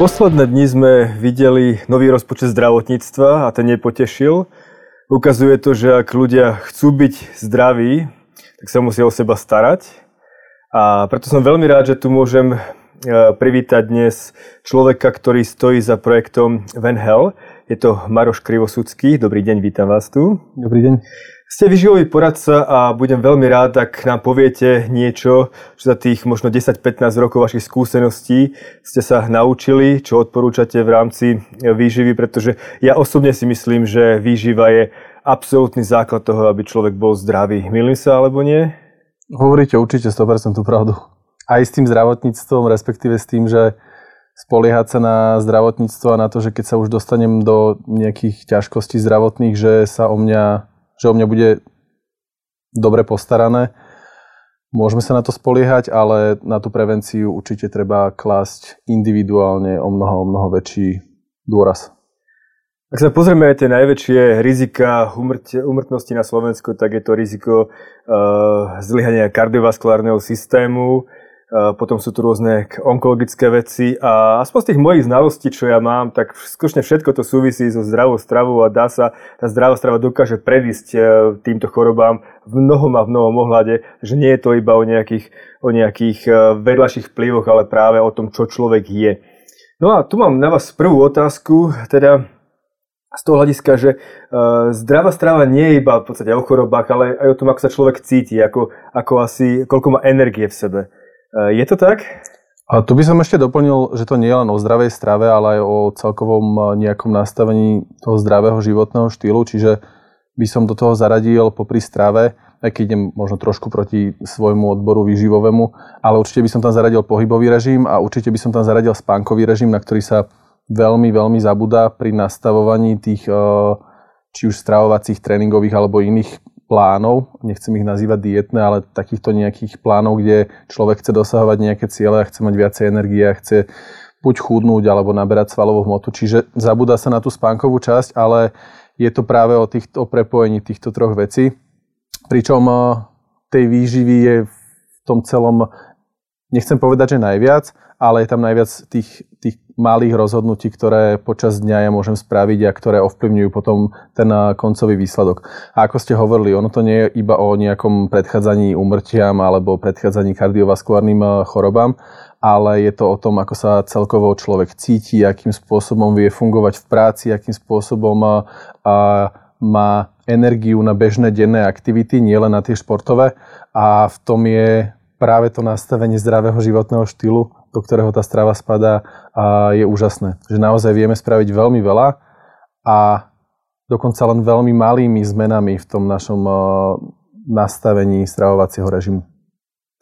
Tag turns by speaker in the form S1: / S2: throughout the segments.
S1: Posledné dni sme videli nový rozpočet zdravotníctva a ten nepotešil. Ukazuje to, že ak ľudia chcú byť zdraví, tak sa musia o seba starať. A preto som veľmi rád, že tu môžem e, privítať dnes človeka, ktorý stojí za projektom Van. Je to Maroš Krivosudský. Dobrý deň, vítam vás tu.
S2: Dobrý deň.
S1: Ste vyživový poradca a budem veľmi rád, ak nám poviete niečo, čo za tých možno 10-15 rokov vašich skúseností ste sa naučili, čo odporúčate v rámci výživy, pretože ja osobne si myslím, že výživa je absolútny základ toho, aby človek bol zdravý. Milím sa alebo nie?
S2: Hovoríte určite 100% pravdu. Aj s tým zdravotníctvom, respektíve s tým, že spoliehať sa na zdravotníctvo a na to, že keď sa už dostanem do nejakých ťažkostí zdravotných, že sa o mňa že o mňa bude dobre postarané. Môžeme sa na to spoliehať, ale na tú prevenciu určite treba klásť individuálne o mnoho, o mnoho väčší dôraz.
S1: Ak sa pozrieme aj tie najväčšie rizika umrtnosti na Slovensku, tak je to riziko uh, zlyhania kardiovaskulárneho systému, potom sú tu rôzne onkologické veci a aspoň z tých mojich znalostí, čo ja mám, tak skutočne všetko to súvisí so zdravou stravou a dá sa, tá zdravá strava dokáže predísť e, týmto chorobám v mnohom a v mnohom ohľade, že nie je to iba o nejakých, o nejakých e, vedľajších vplyvoch, ale práve o tom, čo človek je. No a tu mám na vás prvú otázku, teda z toho hľadiska, že uh, zdravá strava nie je iba v podstate o chorobách, ale aj o tom, ako sa človek cíti, ako, ako asi, koľko má energie v sebe. Eh, je to tak?
S2: A tu by som ešte doplnil, že to nie je len o zdravej strave, ale aj o celkovom eh, nejakom nastavení toho zdravého životného štýlu, čiže by som do toho zaradil popri strave, aj keď idem možno trošku proti svojmu odboru výživovému, ale určite by som tam zaradil pohybový režim a určite by som tam zaradil spánkový režim, na ktorý sa veľmi, veľmi zabudá pri nastavovaní tých eh, či už stravovacích, tréningových alebo iných plánov, nechcem ich nazývať dietné, ale takýchto nejakých plánov, kde človek chce dosahovať nejaké ciele a chce mať viacej energie a chce buď chudnúť alebo naberať svalovú hmotu. Čiže zabúda sa na tú spánkovú časť, ale je to práve o, týchto, o prepojení týchto troch vecí. Pričom eh, tej výživy je v tom celom, nechcem povedať, že najviac, ale je tam najviac tých, tých malých rozhodnutí, ktoré počas dňa ja môžem spraviť a ktoré ovplyvňujú potom ten koncový výsledok. A ako ste hovorili, ono to nie je iba o nejakom predchádzaní umrtiam alebo predchádzaní kardiovaskulárnym chorobám, ale je to o tom, ako sa celkovo človek cíti, akým spôsobom vie fungovať v práci, akým spôsobom a má energiu na bežné denné aktivity, nielen na tie športové. A v tom je práve to nastavenie zdravého životného štýlu, do ktorého tá strava spadá, je úžasné. Že naozaj vieme spraviť veľmi veľa a dokonca len veľmi malými zmenami v tom našom nastavení stravovacieho režimu.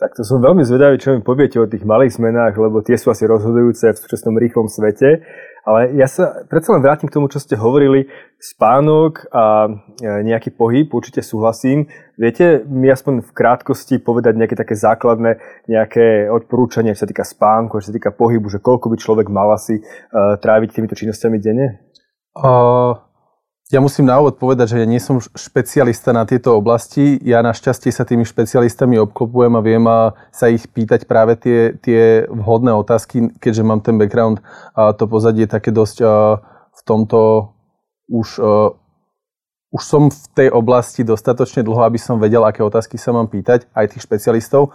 S1: Tak to som veľmi zvedavý, čo mi poviete o tých malých zmenách, lebo tie sú asi rozhodujúce v súčasnom rýchlom svete. Ale ja sa predsa len vrátim k tomu, čo ste hovorili. Spánok a e, nejaký pohyb, určite súhlasím. Viete mi aspoň v krátkosti povedať nejaké také základné nejaké odporúčanie, čo sa týka spánku, čo sa týka pohybu, že koľko by človek mal asi uh, tráviť týmito činnosťami denne?
S2: Uh, ja musím na úvod povedať, že ja nie som špecialista na tieto oblasti. Ja našťastie sa tými špecialistami obklopujem a viem sa ich pýtať práve tie, tie vhodné otázky, keďže mám ten background a to pozadie také dosť v tomto už, už som v tej oblasti dostatočne dlho, aby som vedel, aké otázky sa mám pýtať, aj tých špecialistov.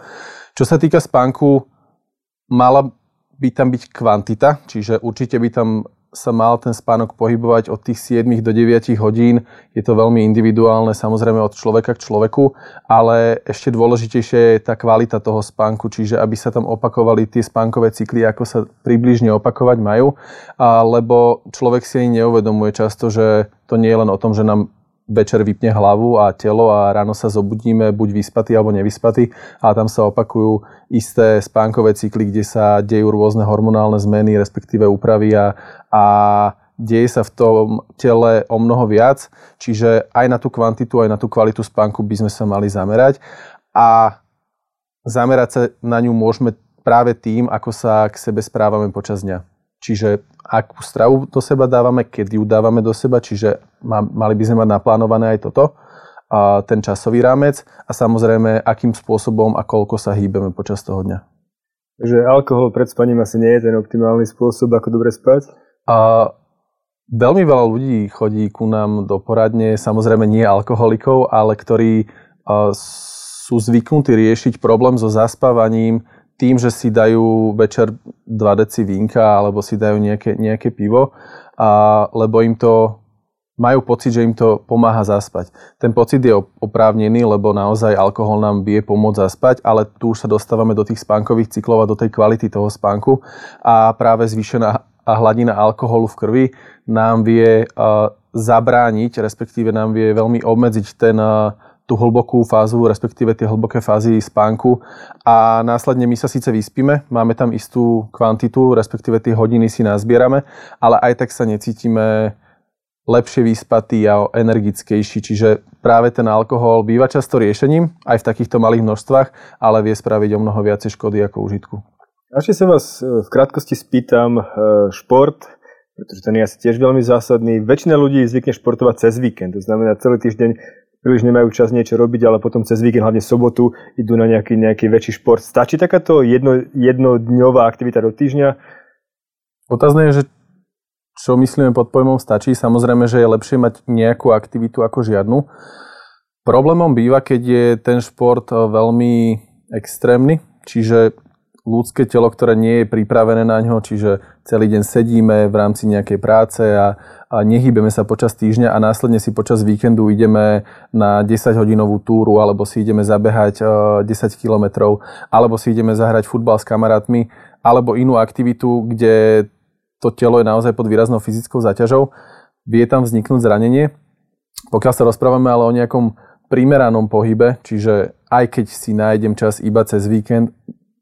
S2: Čo sa týka spánku, mala by tam byť kvantita, čiže určite by tam sa mal ten spánok pohybovať od tých 7 do 9 hodín. Je to veľmi individuálne, samozrejme od človeka k človeku, ale ešte dôležitejšie je tá kvalita toho spánku, čiže aby sa tam opakovali tie spánkové cykly, ako sa približne opakovať majú, lebo človek si ani neuvedomuje často, že to nie je len o tom, že nám večer vypne hlavu a telo a ráno sa zobudíme buď vyspatý alebo nevyspatý a tam sa opakujú isté spánkové cykly, kde sa dejú rôzne hormonálne zmeny, respektíve úpravy a, a deje sa v tom tele o mnoho viac, čiže aj na tú kvantitu, aj na tú kvalitu spánku by sme sa mali zamerať. A zamerať sa na ňu môžeme práve tým, ako sa k sebe správame počas dňa. Čiže akú stravu do seba dávame, kedy ju dávame do seba, čiže mali by sme mať naplánované aj toto. a ten časový rámec a samozrejme, akým spôsobom a koľko sa hýbeme počas toho dňa.
S1: Takže alkohol pred spaním asi nie je ten optimálny spôsob, ako dobre spať?
S2: A veľmi veľa ľudí chodí ku nám do poradne, samozrejme nie alkoholikov, ale ktorí sú zvyknutí riešiť problém so zaspávaním tým, že si dajú večer 2 deci vínka alebo si dajú nejaké, nejaké pivo, a, lebo im to majú pocit, že im to pomáha zaspať. Ten pocit je oprávnený, lebo naozaj alkohol nám vie pomôcť zaspať, ale tu už sa dostávame do tých spánkových cyklov a do tej kvality toho spánku a práve zvýšená hladina alkoholu v krvi nám vie zabrániť, respektíve nám vie veľmi obmedziť ten, tú hlbokú fázu, respektíve tie hlboké fázy spánku a následne my sa síce vyspíme, máme tam istú kvantitu, respektíve tie hodiny si nazbierame, ale aj tak sa necítime lepšie vyspatý a energickejší. Čiže práve ten alkohol býva často riešením, aj v takýchto malých množstvách, ale vie spraviť o mnoho viacej škody ako užitku.
S1: A ešte sa vás e, v krátkosti spýtam, e, šport, pretože ten je asi tiež veľmi zásadný. Väčšina ľudí zvykne športovať cez víkend, to znamená celý týždeň príliš nemajú čas niečo robiť, ale potom cez víkend, hlavne sobotu, idú na nejaký, nejaký väčší šport. Stačí takáto jedno, jednodňová aktivita do týždňa?
S2: Otázne je, že čo myslíme pod pojmom stačí. Samozrejme, že je lepšie mať nejakú aktivitu ako žiadnu. Problémom býva, keď je ten šport eh, veľmi extrémny, čiže ľudské telo, ktoré nie je pripravené na ňo, čiže celý deň sedíme v rámci nejakej práce a, a nehýbeme sa počas týždňa a následne si počas víkendu ideme na 10-hodinovú túru alebo si ideme zabehať 10 eh, kilometrov alebo si ideme zahrať futbal s kamarátmi alebo inú aktivitu, kde to telo je naozaj pod výraznou fyzickou zaťažou, vie tam vzniknúť zranenie. Pokiaľ sa rozprávame ale o nejakom primeranom pohybe, čiže aj keď si nájdem čas iba cez víkend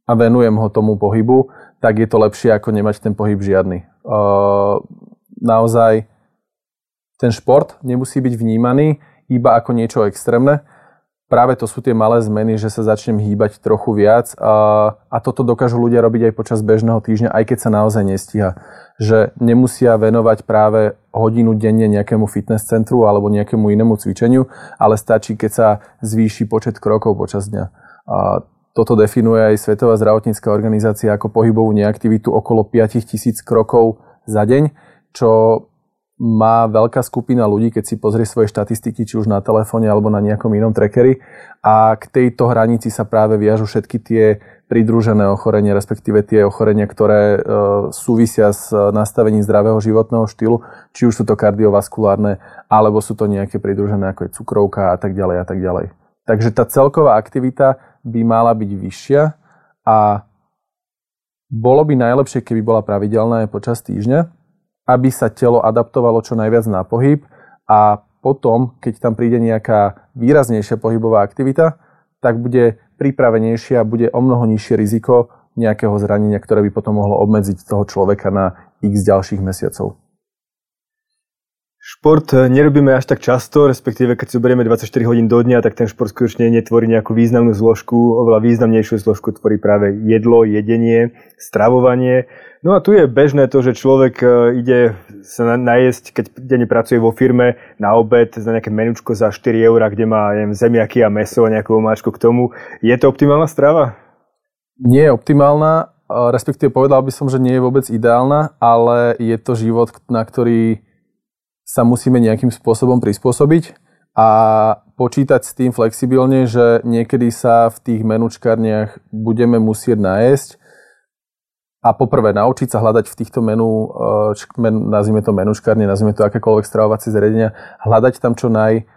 S2: a venujem ho tomu pohybu, tak je to lepšie ako nemať ten pohyb žiadny. naozaj ten šport nemusí byť vnímaný iba ako niečo extrémne, práve to sú tie malé zmeny, že sa začnem hýbať trochu viac a, a toto dokážu ľudia robiť aj počas bežného týždňa, aj keď sa naozaj nestíha. Že nemusia venovať práve hodinu denne nejakému fitness centru alebo nejakému inému cvičeniu, ale stačí, keď sa zvýši počet krokov počas dňa. A toto definuje aj Svetová zdravotnícká organizácia ako pohybovú neaktivitu okolo 5000 krokov za deň, čo má veľká skupina ľudí, keď si pozrie svoje štatistiky, či už na telefóne alebo na nejakom inom trackery a k tejto hranici sa práve viažu všetky tie pridružené ochorenia, respektíve tie ochorenia, ktoré e, súvisia s nastavením zdravého životného štýlu, či už sú to kardiovaskulárne, alebo sú to nejaké pridružené ako je cukrovka a tak ďalej a tak ďalej. Takže tá celková aktivita by mala byť vyššia a bolo by najlepšie, keby bola pravidelná aj počas týždňa, aby sa telo adaptovalo čo najviac na pohyb a potom, keď tam príde nejaká výraznejšia pohybová aktivita, tak bude pripravenejšie a bude o mnoho nižšie riziko nejakého zranenia, ktoré by potom mohlo obmedziť toho človeka na x ďalších mesiacov.
S1: Šport eh, nerobíme až tak často, respektíve keď si zoberieme 24 hodín do dňa, tak ten šport skutočne netvorí nejakú významnú zložku. Oveľa významnejšiu zložku tvorí práve jedlo, jedenie, stravovanie. No a tu je bežné to, že človek eh, ide sa najesť, keď denne pracuje vo firme, na obed za nejaké menučko za 4 eur, kde má neviem, zemiaky a meso a nejakú omáčku k tomu. Je to optimálna strava?
S2: Nie je optimálna, respektíve povedal by som, že nie je vôbec ideálna, ale je to život, na ktorý sa musíme nejakým spôsobom prispôsobiť a počítať s tým flexibilne, že niekedy sa v tých menučkárniach budeme musieť nájsť a poprvé naučiť sa hľadať v týchto menu, eh, men, nazvime to menučkárne, nazvime to akékoľvek stravovacie zariadenia, hľadať tam čo naj,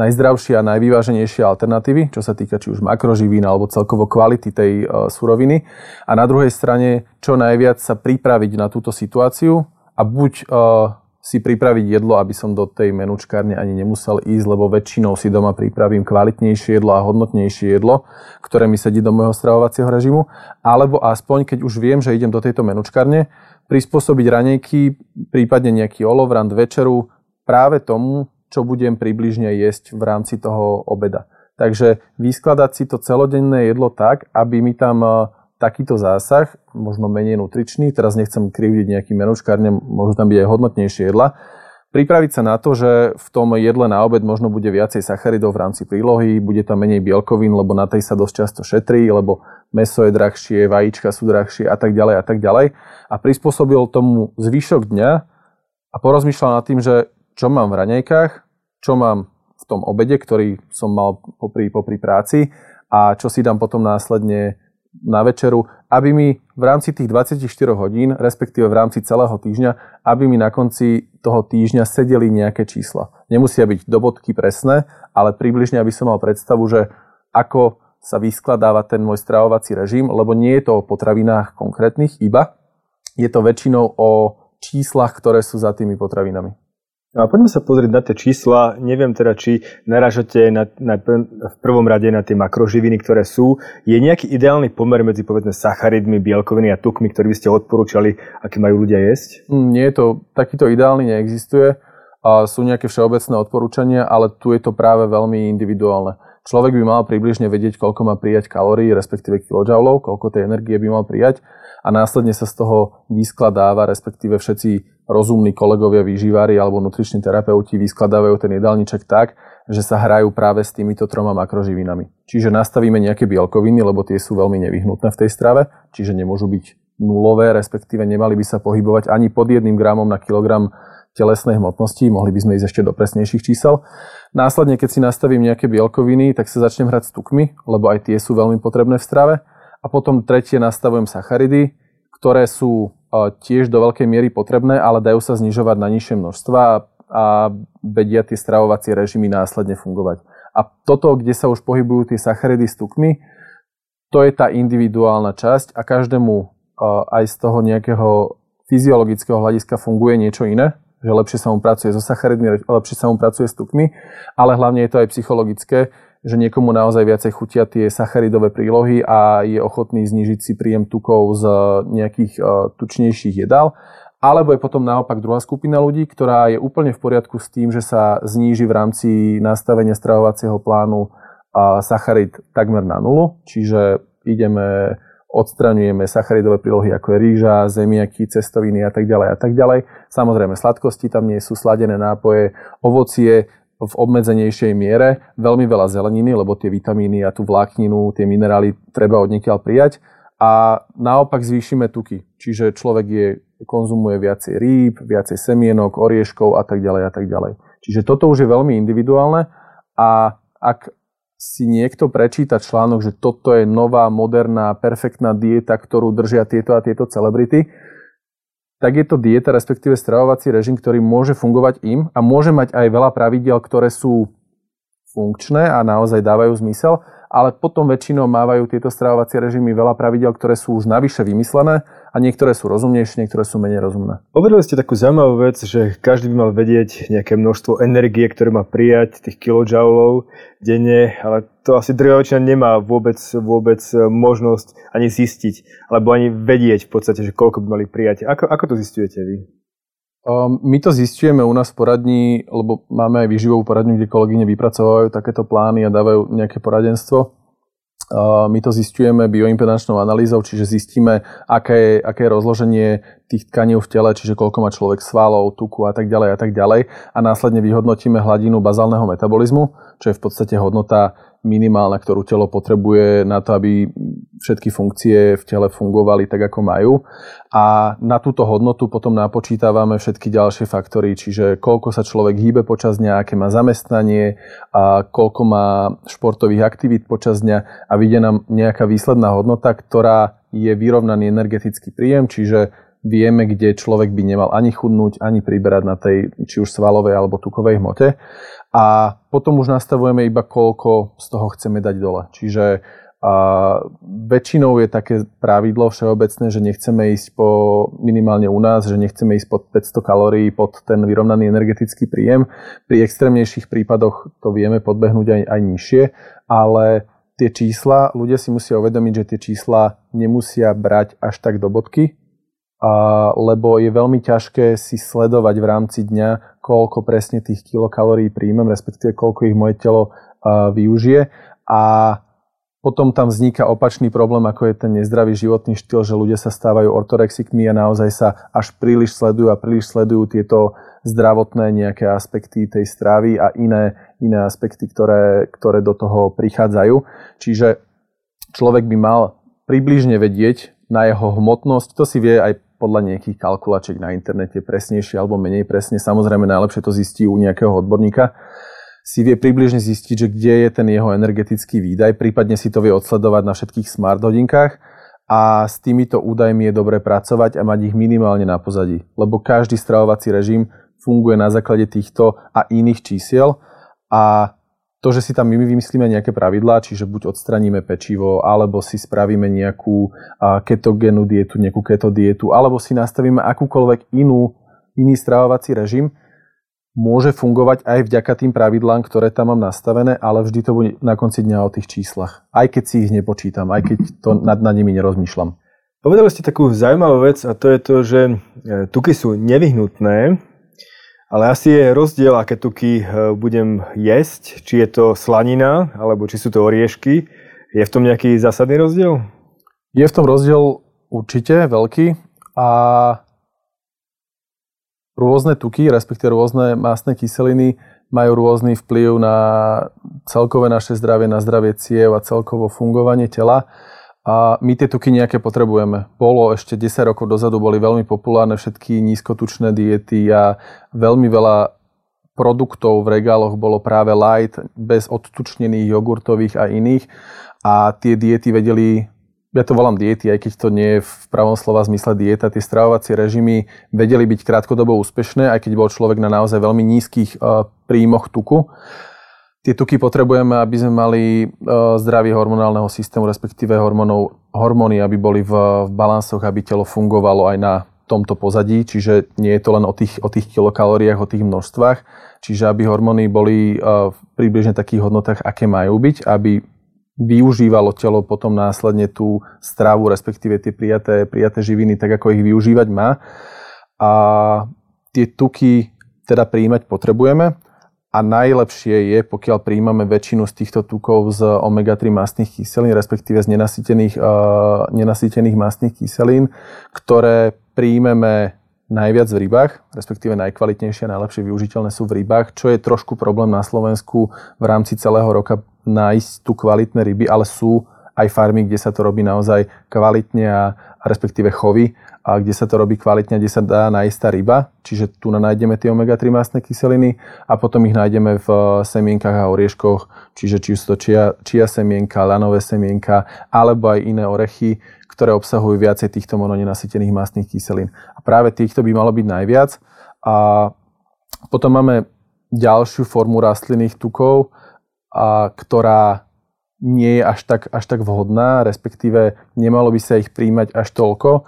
S2: najzdravšie a najvyváženejšie alternatívy, čo sa týka či už makroživín alebo celkovo kvality tej uh, suroviny. A na druhej strane čo najviac sa pripraviť na túto situáciu a buď uh, si pripraviť jedlo, aby som do tej menučkárne ani nemusel ísť, lebo väčšinou si doma pripravím kvalitnejšie jedlo a hodnotnejšie jedlo, ktoré mi sedí do môjho stravovacieho režimu, alebo aspoň, keď už viem, že idem do tejto menučkárne, prispôsobiť ranejky, prípadne nejaký olovrant večeru práve tomu, čo budem približne jesť v rámci toho obeda. Takže vyskladať si to celodenné jedlo tak, aby mi tam takýto zásah, možno menej nutričný, teraz nechcem krivdiť nejaký menučkárne, môžu tam byť aj hodnotnejšie jedla, pripraviť sa na to, že v tom jedle na obed možno bude viacej sacharidov v rámci prílohy, bude tam menej bielkovín, lebo na tej sa dosť často šetrí, lebo meso je drahšie, vajíčka sú drahšie a tak ďalej a tak ďalej. A prispôsobil tomu zvyšok dňa a porozmýšľal nad tým, že čo mám v raňajkách, čo mám v tom obede, ktorý som mal popri, popri práci a čo si dám potom následne na večeru, aby mi v rámci tých 24 hodín, respektíve v rámci celého týždňa, aby mi na konci toho týždňa sedeli nejaké čísla. Nemusia byť do bodky presné, ale približne, aby som mal predstavu, že ako sa vyskladáva ten môj stravovací režim, lebo nie je to o potravinách konkrétnych iba, je to väčšinou o číslach, ktoré sú za tými potravinami.
S1: No a poďme sa pozrieť na tie čísla. Neviem teda, či naražate na, na, v prvom rade na tie makroživiny, ktoré sú. Je nejaký ideálny pomer medzi povedzme sacharidmi, bielkoviny a tukmi, ktorý by ste odporúčali, aké majú ľudia jesť?
S2: Mm, nie to, takýto ideálny neexistuje. A sú nejaké všeobecné odporúčania, ale tu je to práve veľmi individuálne. Človek by mal približne vedieť, koľko má prijať kalórií, respektíve kilojoulov, koľko tej energie by mal prijať a následne sa z toho vyskladáva, respektíve všetci rozumní kolegovia výživári alebo nutriční terapeuti vyskladávajú ten jedálniček tak, že sa hrajú práve s týmito troma makroživinami. Čiže nastavíme nejaké bielkoviny, lebo tie sú veľmi nevyhnutné v tej strave, čiže nemôžu byť nulové, respektíve nemali by sa pohybovať ani pod jedným gramom na kilogram telesnej hmotnosti, mohli by sme ísť ešte do presnejších čísel. Následne, keď si nastavím nejaké bielkoviny, tak sa začnem hrať s tukmi, lebo aj tie sú veľmi potrebné v strave. A potom tretie nastavujem sacharidy, ktoré sú tiež do veľkej miery potrebné, ale dajú sa znižovať na nižšie množstva a vedia tie stravovacie režimy následne fungovať. A toto, kde sa už pohybujú tie sacharidy s tukmi, to je tá individuálna časť a každému aj z toho nejakého fyziologického hľadiska funguje niečo iné, že lepšie sa mu pracuje so sacharidmi, lepšie sa mu pracuje s tukmi, ale hlavne je to aj psychologické, že niekomu naozaj viacej chutia tie sacharidové prílohy a je ochotný znižiť si príjem tukov z nejakých uh, tučnejších jedál. Alebo je potom naopak druhá skupina ľudí, ktorá je úplne v poriadku s tým, že sa zníži v rámci nastavenia stravovacieho plánu uh, sacharid takmer na nulu, čiže ideme odstraňujeme sacharidové prílohy ako je rýža, zemiaky, cestoviny a tak ďalej a tak ďalej. Samozrejme sladkosti tam nie sú, sladené nápoje, ovocie, v obmedzenejšej miere, veľmi veľa zeleniny, lebo tie vitamíny a tú vlákninu, tie minerály treba od prijať a naopak zvýšime tuky. Čiže človek je, konzumuje viacej rýb, viacej semienok, orieškov a tak ďalej a tak ďalej. Čiže toto už je veľmi individuálne a ak si niekto prečíta článok, že toto je nová, moderná, perfektná dieta, ktorú držia tieto a tieto celebrity, tak je to dieta, respektíve stravovací režim, ktorý môže fungovať im a môže mať aj veľa pravidiel, ktoré sú funkčné a naozaj dávajú zmysel, ale potom väčšinou mávajú tieto stravovacie režimy veľa pravidel, ktoré sú už navyše vymyslené a niektoré sú rozumnejšie, niektoré sú menej rozumné.
S1: Povedali ste takú zaujímavú vec, že každý by mal vedieť nejaké množstvo energie, ktoré má prijať, tých kilojoulov denne, ale to asi drvá väčšina nemá vôbec, vôbec možnosť ani zistiť, alebo ani vedieť v podstate, že koľko by mali prijať. Ako, ako to zistujete vy?
S2: Um, my to zistujeme u nás v poradní, lebo máme aj výživovú poradňu, kde kolegyne vypracovajú takéto plány a dávajú nejaké poradenstvo. My to zistujeme bioimpedančnou analýzou, čiže zistíme, aké aké je rozloženie tých tkaní v tele, čiže koľko má človek svalov, tuku a tak ďalej a tak ďalej. A následne vyhodnotíme hladinu bazálneho metabolizmu, čo je v podstate hodnota minimálna, ktorú telo potrebuje na to, aby všetky funkcie v tele fungovali tak, ako majú. A na túto hodnotu potom napočítavame všetky ďalšie faktory, čiže koľko sa človek hýbe počas dňa, aké má zamestnanie, a koľko má športových aktivít počas dňa a vyjde nám nejaká výsledná hodnota, ktorá je vyrovnaný energetický príjem, čiže vieme, kde človek by nemal ani chudnúť, ani priberať na tej či už svalovej alebo tukovej hmote a potom už nastavujeme iba koľko z toho chceme dať dole. Čiže a väčšinou je také pravidlo všeobecné, že nechceme ísť po, minimálne u nás, že nechceme ísť pod 500 kalórií, pod ten vyrovnaný energetický príjem. Pri extrémnejších prípadoch to vieme podbehnúť aj, aj nižšie, ale tie čísla, ľudia si musia uvedomiť, že tie čísla nemusia brať až tak do bodky, a, lebo je veľmi ťažké si sledovať v rámci dňa, koľko presne tých kilokalórií príjmem, respektíve koľko ich moje telo a, využije. A Potom tam vzniká opačný problém, ako je ten nezdravý životný štýl, že ľudia sa stávajú ortorexikmi a naozaj sa až príliš sledujú a príliš sledujú tieto zdravotné nejaké aspekty tej stravy a iné, iné aspekty, ktoré, ktoré do toho prichádzajú. Čiže človek by mal približne vedieť na jeho hmotnosť, to si vie aj podľa nejakých kalkulačiek na internete presnejšie alebo menej presne. Samozrejme najlepšie to zistí u nejakého odborníka. Si vie približne zistiť, že kde je ten jeho energetický výdaj, prípadne si to vie odsledovať na všetkých smart hodinkách. A s týmito údajmi je dobre pracovať a mať ich minimálne na pozadí, lebo každý stravovací režim funguje na základe týchto a iných čísiel. A to, že si tam my vymyslíme nejaké pravidlá, čiže buď odstraníme pečivo, alebo si spravíme nejakú ketogénu dietu, nejakú keto dietu, alebo si nastavíme akúkoľvek inú, iný stravovací režim, môže fungovať aj vďaka tým pravidlám, ktoré tam mám nastavené, ale vždy to bude na konci dňa o tých číslach. Aj keď si ich nepočítam, aj keď to nad, nad nimi nerozmýšľam.
S1: Povedali ste takú zaujímavú vec a to je to, že e, tuky sú nevyhnutné, ale asi je rozdiel, aké tuky e, budem jesť, či je to slanina, alebo či sú to oriešky. Je v tom nejaký zásadný rozdiel?
S2: Je v tom rozdiel určite veľký a rôzne tuky, respektíve rôzne masné kyseliny majú rôzny vplyv na celkové naše zdravie, na zdravie ciev a celkovo fungovanie tela. A my tie tuky nejaké potrebujeme. Bolo ešte 10 rokov dozadu, boli veľmi populárne všetky nízkotučné diety a veľmi veľa produktov v regáloch bolo práve light, bez odtučnených jogurtových a iných. A tie diety vedeli ja to volám diety, aj keď to nie je v pravom slova zmysle dieta, tie stravovacie režimy vedeli byť krátkodobo úspešné, aj keď bol človek na naozaj veľmi nízkych uh, príjmoch tuku. Tie tuky potrebujeme, aby sme mali uh, zdravie hormonálneho systému, respektíve hormónov, hormóny, aby boli v, v balansoch, aby telo fungovalo aj na tomto pozadí, čiže nie je to len o tých, o tých kilokalóriách, o tých množstvách, čiže aby hormóny boli uh, v približne takých hodnotách, aké majú byť, aby využívalo telo potom následne tú stravu, respektíve tie prijaté, prijaté živiny, tak ako ich využívať má. A tie tuky teda príjmať potrebujeme a najlepšie je, pokiaľ príjmame väčšinu z týchto tukov z omega-3 mastných kyselín, respektíve z nenasýtených, uh, nenasýtených mastných kyselín, ktoré príjmeme najviac v rybách, respektíve najkvalitnejšie a najlepšie využiteľné sú v rybách, čo je trošku problém na Slovensku v rámci celého roka nájsť tu kvalitné ryby, ale sú aj farmy, kde sa to robí naozaj kvalitne a, a respektíve chovy, a kde sa to robí kvalitne, kde sa dá nájsť tá ryba, čiže tu nájdeme tie omega-3 masné kyseliny a potom ich nájdeme v semienkach a orieškoch, čiže či sú to čia, čia semienka, lanové semienka alebo aj iné orechy, ktoré obsahujú viacej týchto mononenasytených mastných kyselín. A práve týchto by malo byť najviac. A potom máme ďalšiu formu rastlinných tukov, a ktorá nie je až tak, až tak vhodná, respektíve nemalo by sa ich príjmať až toľko,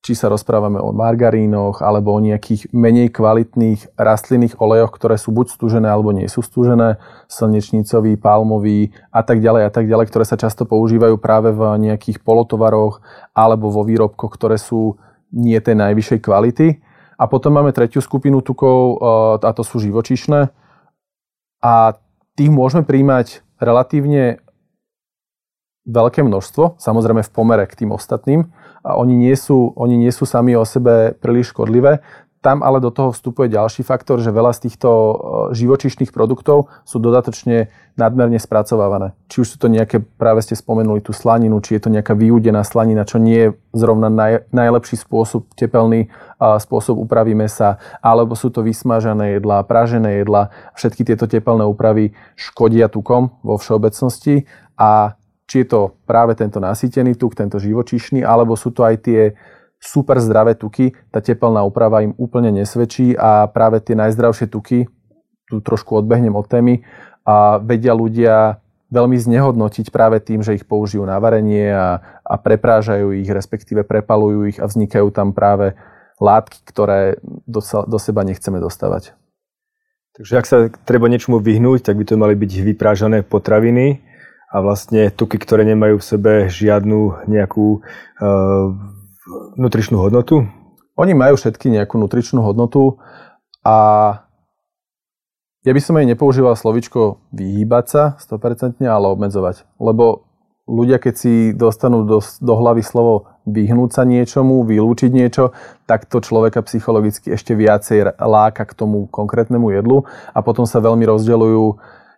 S2: či sa rozprávame o margarínoch alebo o nejakých menej kvalitných rastlinných olejoch, ktoré sú buď stúžené alebo nie sú stúžené, slnečnicový, palmový a tak ďalej a tak ďalej, ktoré sa často používajú práve v nejakých polotovaroch alebo vo výrobkoch, ktoré sú nie tej najvyššej kvality. A potom máme tretiu skupinu tukov, eh, a to sú živočišné. A tých môžeme príjmať relatívne veľké množstvo, samozrejme v pomere k tým ostatným. A oni nie sú, oni nie sú sami o sebe príliš škodlivé. Tam ale do toho vstupuje ďalší faktor, že veľa z týchto e, živočišných produktov sú dodatočne nadmerne spracovávané. Či už sú to nejaké, práve ste spomenuli tú slaninu, či je to nejaká vyúdená slanina, čo nie je zrovna naj, najlepší spôsob, tepelný uh, spôsob úpravy mesa, alebo sú to vysmažané jedlá, pražené jedlá. Všetky tieto tepelné úpravy škodia tukom vo všeobecnosti a či je to práve tento nasýtený tuk, tento živočíšny, alebo sú to aj tie super zdravé tuky, tá tepelná úprava im úplne nesvedčí a práve tie najzdravšie tuky, tu trošku odbehnem od témy, a vedia ľudia veľmi znehodnotiť práve tým, že ich použijú na varenie a, a preprážajú ich, respektíve prepalujú ich a vznikajú tam práve látky, ktoré do, do seba nechceme dostávať.
S1: Takže ak sa treba niečomu vyhnúť, tak by to mali byť vyprážané potraviny a vlastne tuky, ktoré nemajú v sebe žiadnu nejakú uh, nutričnú hodnotu?
S2: Oni majú všetky nejakú nutričnú hodnotu a ja by som aj nepoužíval slovičko vyhýbať sa 100%, ale obmedzovať. Lebo ľudia, keď si dostanú do, do hlavy slovo vyhnúť sa niečomu, vylúčiť niečo, tak to človeka psychologicky ešte viacej láka k tomu konkrétnemu jedlu a potom sa veľmi rozdeľujú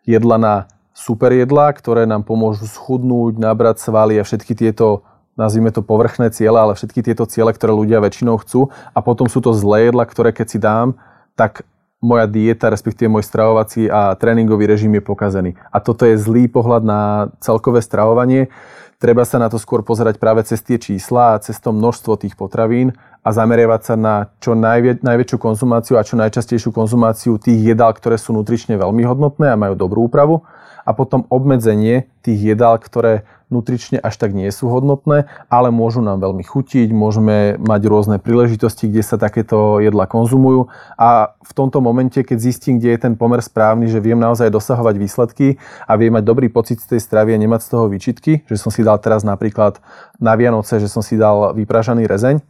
S2: jedla na super jedlá, ktoré nám pomôžu schudnúť, nabrať svaly a všetky tieto nazvime to povrchné ciele, ale všetky tieto ciele, ktoré ľudia väčšinou chcú a potom sú to zlé jedla, ktoré keď si dám, tak moja dieta, respektíve môj stravovací a tréningový režim je pokazený. A toto je zlý pohľad na celkové stravovanie. Treba sa na to skôr pozerať práve cez tie čísla a cez to množstvo tých potravín a zameriavať sa na čo najvie, najväčšiu konzumáciu a čo najčastejšiu konzumáciu tých jedál, ktoré sú nutrične veľmi hodnotné a majú dobrú úpravu a potom obmedzenie tých jedál, ktoré nutrične až tak nie sú hodnotné, ale môžu nám veľmi chutiť, môžeme mať rôzne príležitosti, kde sa takéto jedla konzumujú. A v tomto momente, keď zistím, kde je ten pomer správny, že viem naozaj dosahovať výsledky a viem mať dobrý pocit z tej stravy a nemať z toho výčitky, že som si dal teraz napríklad na Vianoce, že som si dal vypražaný rezeň,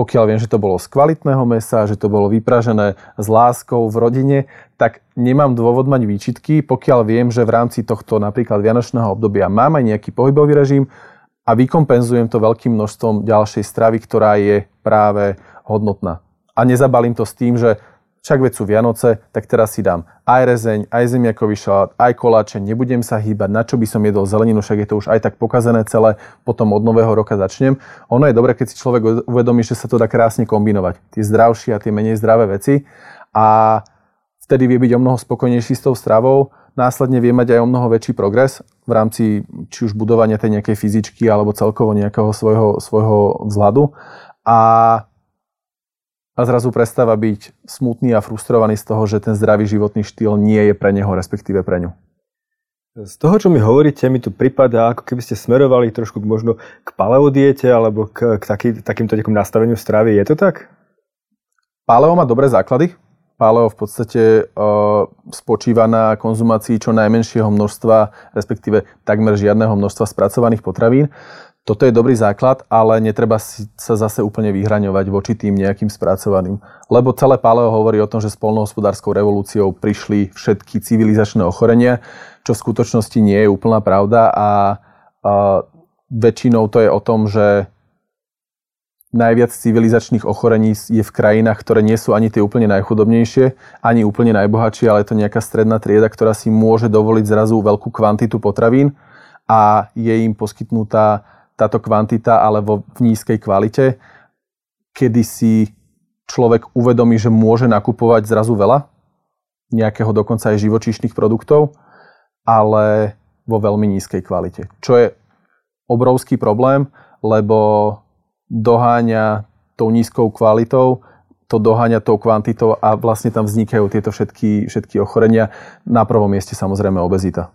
S2: pokiaľ viem, že to bolo z kvalitného mesa, že to bolo vypražené s láskou v rodine, tak nemám dôvod mať výčitky, pokiaľ viem, že v rámci tohto napríklad vianočného obdobia mám aj nejaký pohybový režim a vykompenzujem to veľkým množstvom ďalšej stravy, ktorá je práve hodnotná. A nezabalím to s tým, že však veď sú Vianoce, tak teraz si dám aj rezeň, aj zemiakový šalát, aj koláče, nebudem sa hýbať, na čo by som jedol zeleninu, však je to už aj tak pokazené celé, potom od nového roka začnem. Ono je dobre, keď si človek uvedomí, že sa to dá krásne kombinovať. Tie zdravšie a tie menej zdravé veci a vtedy vie byť o mnoho spokojnejší s tou stravou, následne vie mať aj o mnoho väčší progres v rámci či už budovania tej nejakej fyzičky alebo celkovo nejakého svojho, svojho vzhľadu. A a zrazu prestáva byť smutný a frustrovaný z toho, že ten zdravý životný štýl nie je pre neho, respektíve pre ňu.
S1: Z toho, čo mi hovoríte, mi tu prípada, ako keby ste smerovali trošku možno k paleodiete alebo k, k taký, takýmto nejakom nastaveniu stravy. Je to tak?
S2: Paleo má dobré základy. Paleo v podstate e, spočíva na konzumácii čo najmenšieho množstva, respektíve takmer žiadneho množstva spracovaných potravín. Toto je dobrý základ, ale netreba si sa zase úplne vyhraňovať voči tým nejakým spracovaným. Lebo celé paleo hovorí o tom, že s revolúciou prišli všetky civilizačné ochorenia, čo v skutočnosti nie je úplná pravda a, a väčšinou to je o tom, že najviac civilizačných ochorení je v krajinách, ktoré nie sú ani tie úplne najchudobnejšie, ani úplne najbohatšie, ale je to nejaká stredná trieda, ktorá si môže dovoliť zrazu veľkú kvantitu potravín a je im poskytnutá táto kvantita, ale vo, v nízkej kvalite, kedy si človek uvedomí, že môže nakupovať zrazu veľa, nejakého dokonca aj živočíšnych produktov, ale vo veľmi nízkej kvalite. Čo je obrovský problém, lebo doháňa tou nízkou kvalitou, to doháňa tou kvantitou a vlastne tam vznikajú tieto všetky, všetky ochorenia. Na prvom mieste samozrejme obezita.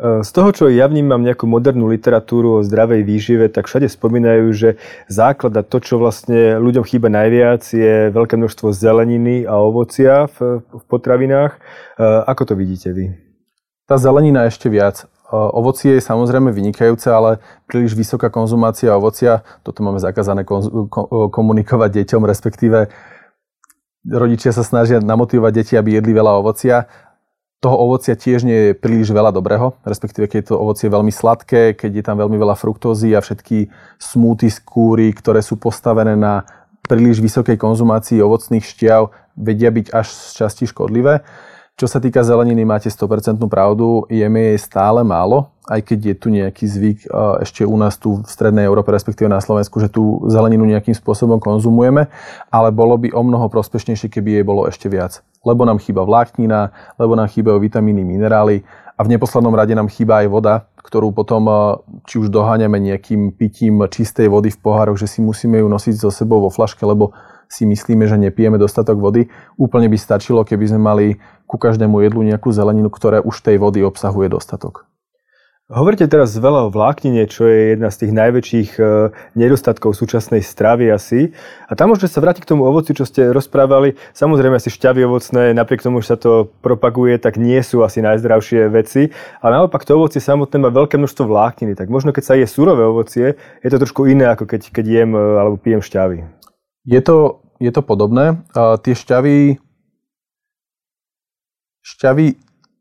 S1: Z toho, čo ja vnímam nejakú modernú literatúru o zdravej výžive, tak všade spomínajú, že základ a to, čo vlastne ľuďom chýba najviac, je veľké množstvo zeleniny a ovocia v, v potravinách. Ako to vidíte vy?
S2: Tá zelenina ešte viac. Ovocie je samozrejme vynikajúce, ale príliš vysoká konzumácia ovocia, toto máme zakázané komunikovať deťom, respektíve rodičia sa snažia namotivovať deti, aby jedli veľa ovocia toho ovocia tiež nie je príliš veľa dobrého, respektíve keď je to ovocie veľmi sladké, keď je tam veľmi veľa fruktózy a všetky smúty z kúry, ktoré sú postavené na príliš vysokej konzumácii ovocných šťav, vedia byť až z časti škodlivé. Čo sa týka zeleniny, máte 100% pravdu, jeme jej stále málo, aj keď je tu nejaký zvyk ešte u nás tu v Strednej Európe, respektíve na Slovensku, že tú zeleninu nejakým spôsobom konzumujeme, ale bolo by o mnoho prospešnejšie, keby jej bolo ešte viac. Lebo nám chýba vláknina, lebo nám chýbajú vitamíny, minerály a v neposlednom rade nám chýba aj voda, ktorú potom či už doháňame nejakým pitím čistej vody v pohároch, že si musíme ju nosiť so sebou vo flaške, lebo si myslíme, že nepijeme dostatok vody. Úplne by stačilo, keby sme mali ku každému jedlu nejakú zeleninu, ktoré už tej vody obsahuje dostatok.
S1: Hovoríte teraz veľa o vláknine, čo je jedna z tých najväčších e, nedostatkov súčasnej stravy asi. A tam môžete sa vrátiť k tomu ovoci, čo ste rozprávali. Samozrejme asi šťavy ovocné, napriek tomu, že sa to propaguje, tak nie sú asi najzdravšie veci. Ale naopak to ovocie samotné má veľké množstvo vlákniny. Tak možno keď sa je surové ovocie, je to trošku iné, ako keď, keď jem e, alebo pijem šťavy.
S2: Je to, je to podobné. A tie šťavy šťavy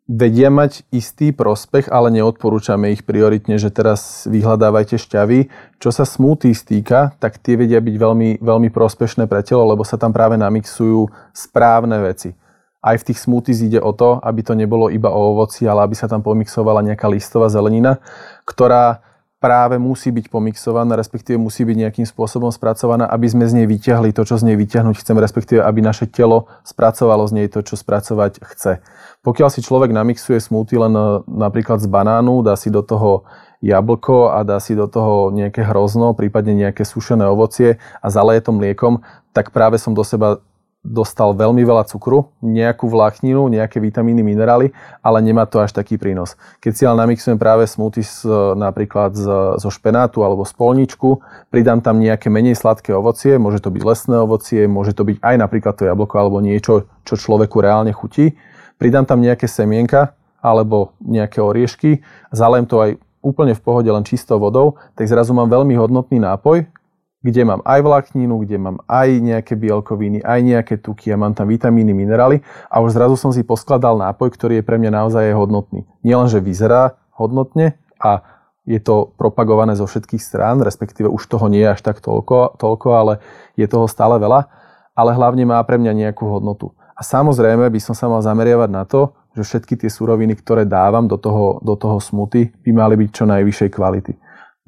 S2: vedia mať istý prospech, ale neodporúčame ich prioritne, že teraz vyhľadávajte šťavy. Čo sa smoothie stýka, tak tie vedia byť veľmi, veľmi prospešné pre telo, lebo sa tam práve namixujú správne veci. Aj v tých smoothies ide o to, aby to nebolo iba o ovoci, ale aby sa tam pomixovala nejaká listová zelenina, ktorá práve musí byť pomixovaná, respektíve musí byť nejakým spôsobom spracovaná, aby sme z nej vyťahli to, čo z nej vyťahnuť chceme, respektíve aby naše telo spracovalo z nej to, čo spracovať chce. Pokiaľ si človek namixuje smoothie len e, napríklad z banánu, dá si do toho jablko a dá si do toho nejaké hrozno, prípadne nejaké sušené ovocie a zaleje to mliekom, tak práve som do seba dostal veľmi veľa cukru, nejakú vlákninu, nejaké vitamíny, minerály, ale nemá to až taký prínos. Keď si ale namixujem práve smoothie z, napríklad z, zo špenátu alebo z polničku, pridám tam nejaké menej sladké ovocie, môže to byť lesné ovocie, môže to byť aj napríklad to jablko alebo niečo, čo človeku reálne chutí, pridám tam nejaké semienka alebo nejaké oriešky, zalem to aj úplne v pohode len čistou vodou, tak zrazu mám veľmi hodnotný nápoj, kde mám aj vlákninu, kde mám aj nejaké bielkoviny, aj nejaké tuky a mám tam vitamíny, minerály a už zrazu som si poskladal nápoj, ktorý je pre mňa naozaj hodnotný. Nielen, vyzerá hodnotne a je to propagované zo všetkých strán, respektíve už toho nie je až tak toľko, toľko, ale je toho stále veľa, ale hlavne má pre mňa nejakú hodnotu. A samozrejme by som sa mal zameriavať na to, že všetky tie suroviny, ktoré dávam do toho, do toho smuty, by mali byť čo najvyššej kvality.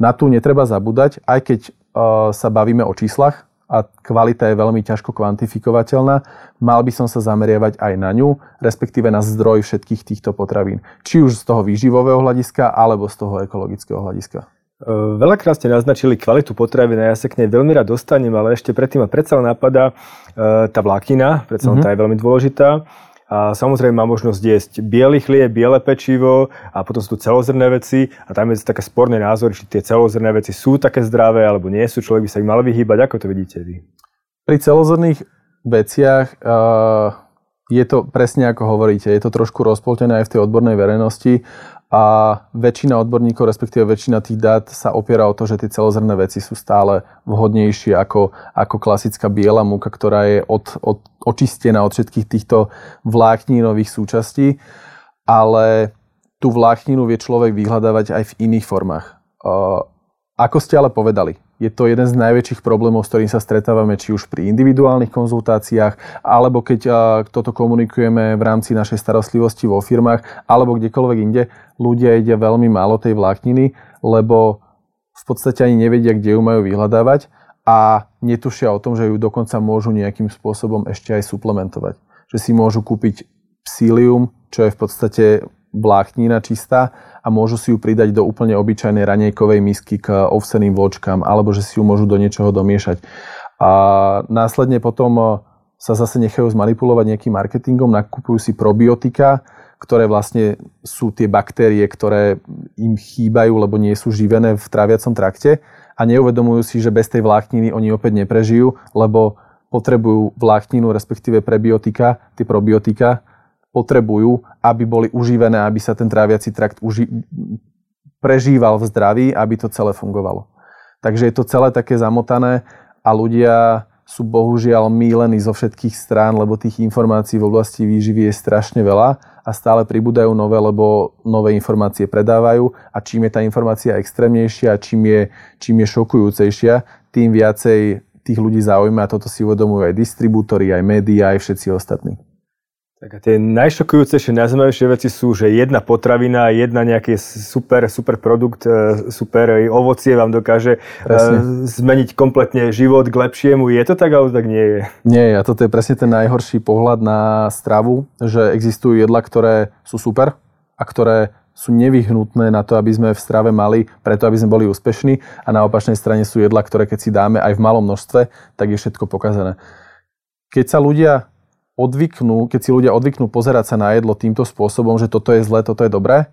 S2: Na tú netreba zabúdať, aj keď sa bavíme o číslach a kvalita je veľmi ťažko kvantifikovateľná, mal by som sa zameriavať aj na ňu, respektíve na zdroj všetkých týchto potravín. Či už z toho výživového hľadiska, alebo z toho ekologického hľadiska.
S1: Veľakrát ste naznačili kvalitu potravy, a ja sa k nej veľmi rád dostanem, ale ešte predtým ma predsa napadá tá vlákina, predsa mm-hmm. tá je veľmi dôležitá. A samozrejme má možnosť jesť biely chlieb, biele pečivo a potom sú tu celozrné veci a tam je také sporné názory, či tie celozrné veci sú také zdravé alebo nie sú. Človek by sa ich mal vyhýbať. Ako to vidíte vy?
S2: Pri celozrných veciach uh, je to presne ako hovoríte, je to trošku rozpoltené aj v tej odbornej verejnosti a väčšina odborníkov, respektíve väčšina tých dát sa opiera o to, že tie celozrné veci sú stále vhodnejšie ako, ako klasická biela múka, ktorá je od, od, očistená od všetkých týchto vlákninových súčastí, ale tú vlákninu vie človek vyhľadávať aj v iných formách. Ako ste ale povedali, je to jeden z najväčších problémov, s ktorým sa stretávame či už pri individuálnych konzultáciách, alebo keď toto komunikujeme v rámci našej starostlivosti vo firmách, alebo kdekoľvek inde. Ľudia jedia veľmi málo tej vlákniny, lebo v podstate ani nevedia, kde ju majú vyhľadávať a netušia o tom, že ju dokonca môžu nejakým spôsobom ešte aj suplementovať. Že si môžu kúpiť psílium, čo je v podstate vláknina čistá a môžu si ju pridať do úplne obyčajnej ranejkovej misky k ovseným vločkám alebo že si ju môžu do niečoho domiešať. A následne potom e, sa zase nechajú zmanipulovať nejakým marketingom, nakupujú si probiotika, ktoré vlastne sú tie baktérie, ktoré im chýbajú, lebo nie sú živené v tráviacom trakte a neuvedomujú si, že bez tej vlákniny oni opäť neprežijú, lebo potrebujú vlákninu, respektíve prebiotika, tie probiotika, potrebujú, aby boli užívané, aby sa ten tráviaci trakt uži- prežíval v zdraví, aby to celé fungovalo. Takže je to celé také zamotané a ľudia sú bohužiaľ mílení zo všetkých strán, lebo tých informácií v oblasti výživy je strašne veľa a stále pribúdajú nové, lebo nové informácie predávajú a čím je tá informácia extrémnejšia, čím je, čím je šokujúcejšia, tým viacej tých ľudí zaujíma a toto si uvedomujú aj distribútory, aj médiá, aj všetci ostatní.
S1: Tak a tie najšokujúcejšie, najzaujímavejšie veci sú, že jedna potravina, jedna nejaký super, super produkt, e, super ovocie vám dokáže e, presne. zmeniť kompletne život k lepšiemu. Je to tak, alebo tak nie je?
S2: Nie, a toto je presne ten najhorší pohľad na stravu, že existujú jedla, ktoré sú super a ktoré sú nevyhnutné na to, aby sme v strave mali, preto aby sme boli úspešní a na opačnej strane sú jedla, ktoré keď si dáme aj v malom množstve, tak je všetko pokazané. Keď sa ľudia odvyknú, keď si ľudia odvyknú pozerať sa na jedlo týmto spôsobom, že toto je zlé, toto je dobré,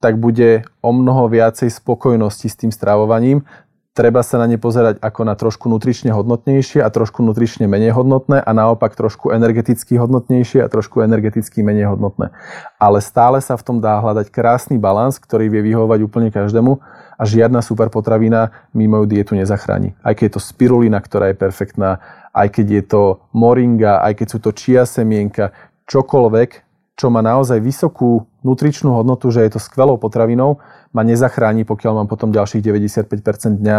S2: tak bude o mnoho viacej spokojnosti s tým stravovaním. Treba sa na ne pozerať ako na trošku nutrične hodnotnejšie a trošku nutrične menej hodnotné a naopak trošku energeticky hodnotnejšie a trošku energeticky menej hodnotné. Ale stále sa v tom dá hľadať krásny balans, ktorý vie vyhovovať úplne každému a žiadna super potravina mi moju dietu nezachráni. Aj keď je to spirulina, ktorá je perfektná, aj keď je to moringa, aj keď sú to čia semienka, čokoľvek čo má naozaj vysokú nutričnú hodnotu, že je to skvelou potravinou, ma nezachráni, pokiaľ mám potom ďalších 95% dňa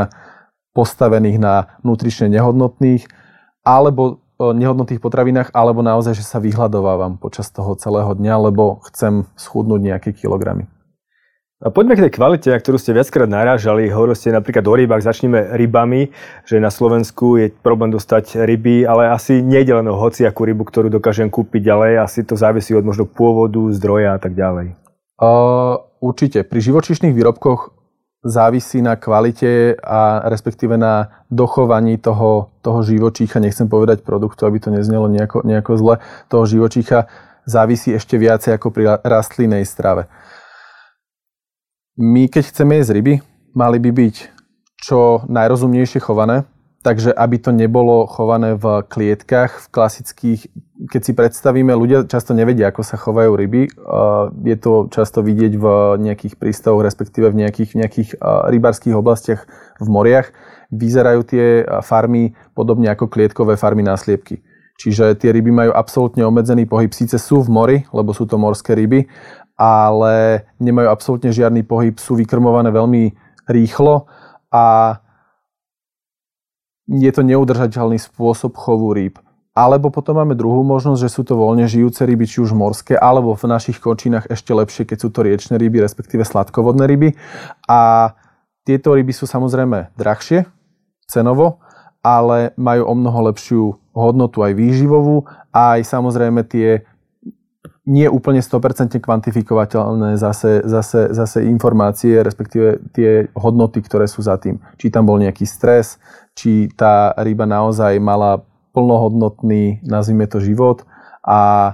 S2: postavených na nutrične nehodnotných alebo e, nehodnotných potravinách, alebo naozaj, že sa vyhľadovávam počas toho celého dňa, lebo chcem schudnúť nejaké kilogramy.
S1: Poďme k tej kvalite, na ktorú ste viackrát narážali. Hovorili ste napríklad o rybách, začneme rybami, že na Slovensku je problém dostať ryby, ale asi nejde len o hociakú rybu, ktorú dokážem kúpiť, ale asi to závisí od možno pôvodu, zdroja a tak ďalej.
S2: Uh, určite. Pri živočišných výrobkoch závisí na kvalite a respektíve na dochovaní toho, toho živočícha, nechcem povedať produktu, aby to neznelo nejako, nejako zle, toho živočícha závisí ešte viacej ako pri rastlinnej strave. My, keď chceme jesť ryby, mali by byť čo najrozumnejšie chované, takže aby to nebolo chované v klietkach, v klasických, keď si predstavíme, ľudia často nevedia, ako sa chovajú ryby. Je to často vidieť v nejakých prístavoch, respektíve v nejakých, v nejakých rybárských oblastiach v moriach. Vyzerajú tie farmy podobne ako klietkové farmy na sliepky. Čiže tie ryby majú absolútne obmedzený pohyb. Síce sú v mori, lebo sú to morské ryby, ale nemajú absolútne žiadny pohyb, sú vykrmované veľmi rýchlo a je to neudržateľný spôsob chovu rýb. Alebo potom máme druhú možnosť, že sú to voľne žijúce ryby, či už morské, alebo v našich končinách ešte lepšie, keď sú to riečne ryby, respektíve sladkovodné ryby. A tieto ryby sú samozrejme drahšie cenovo, ale majú o mnoho lepšiu hodnotu aj výživovú aj samozrejme tie nie úplne 100% kvantifikovateľné zase, zase, zase informácie, respektíve tie hodnoty, ktoré sú za tým. Či tam bol nejaký stres, či tá ryba naozaj mala plnohodnotný, nazvime to, život a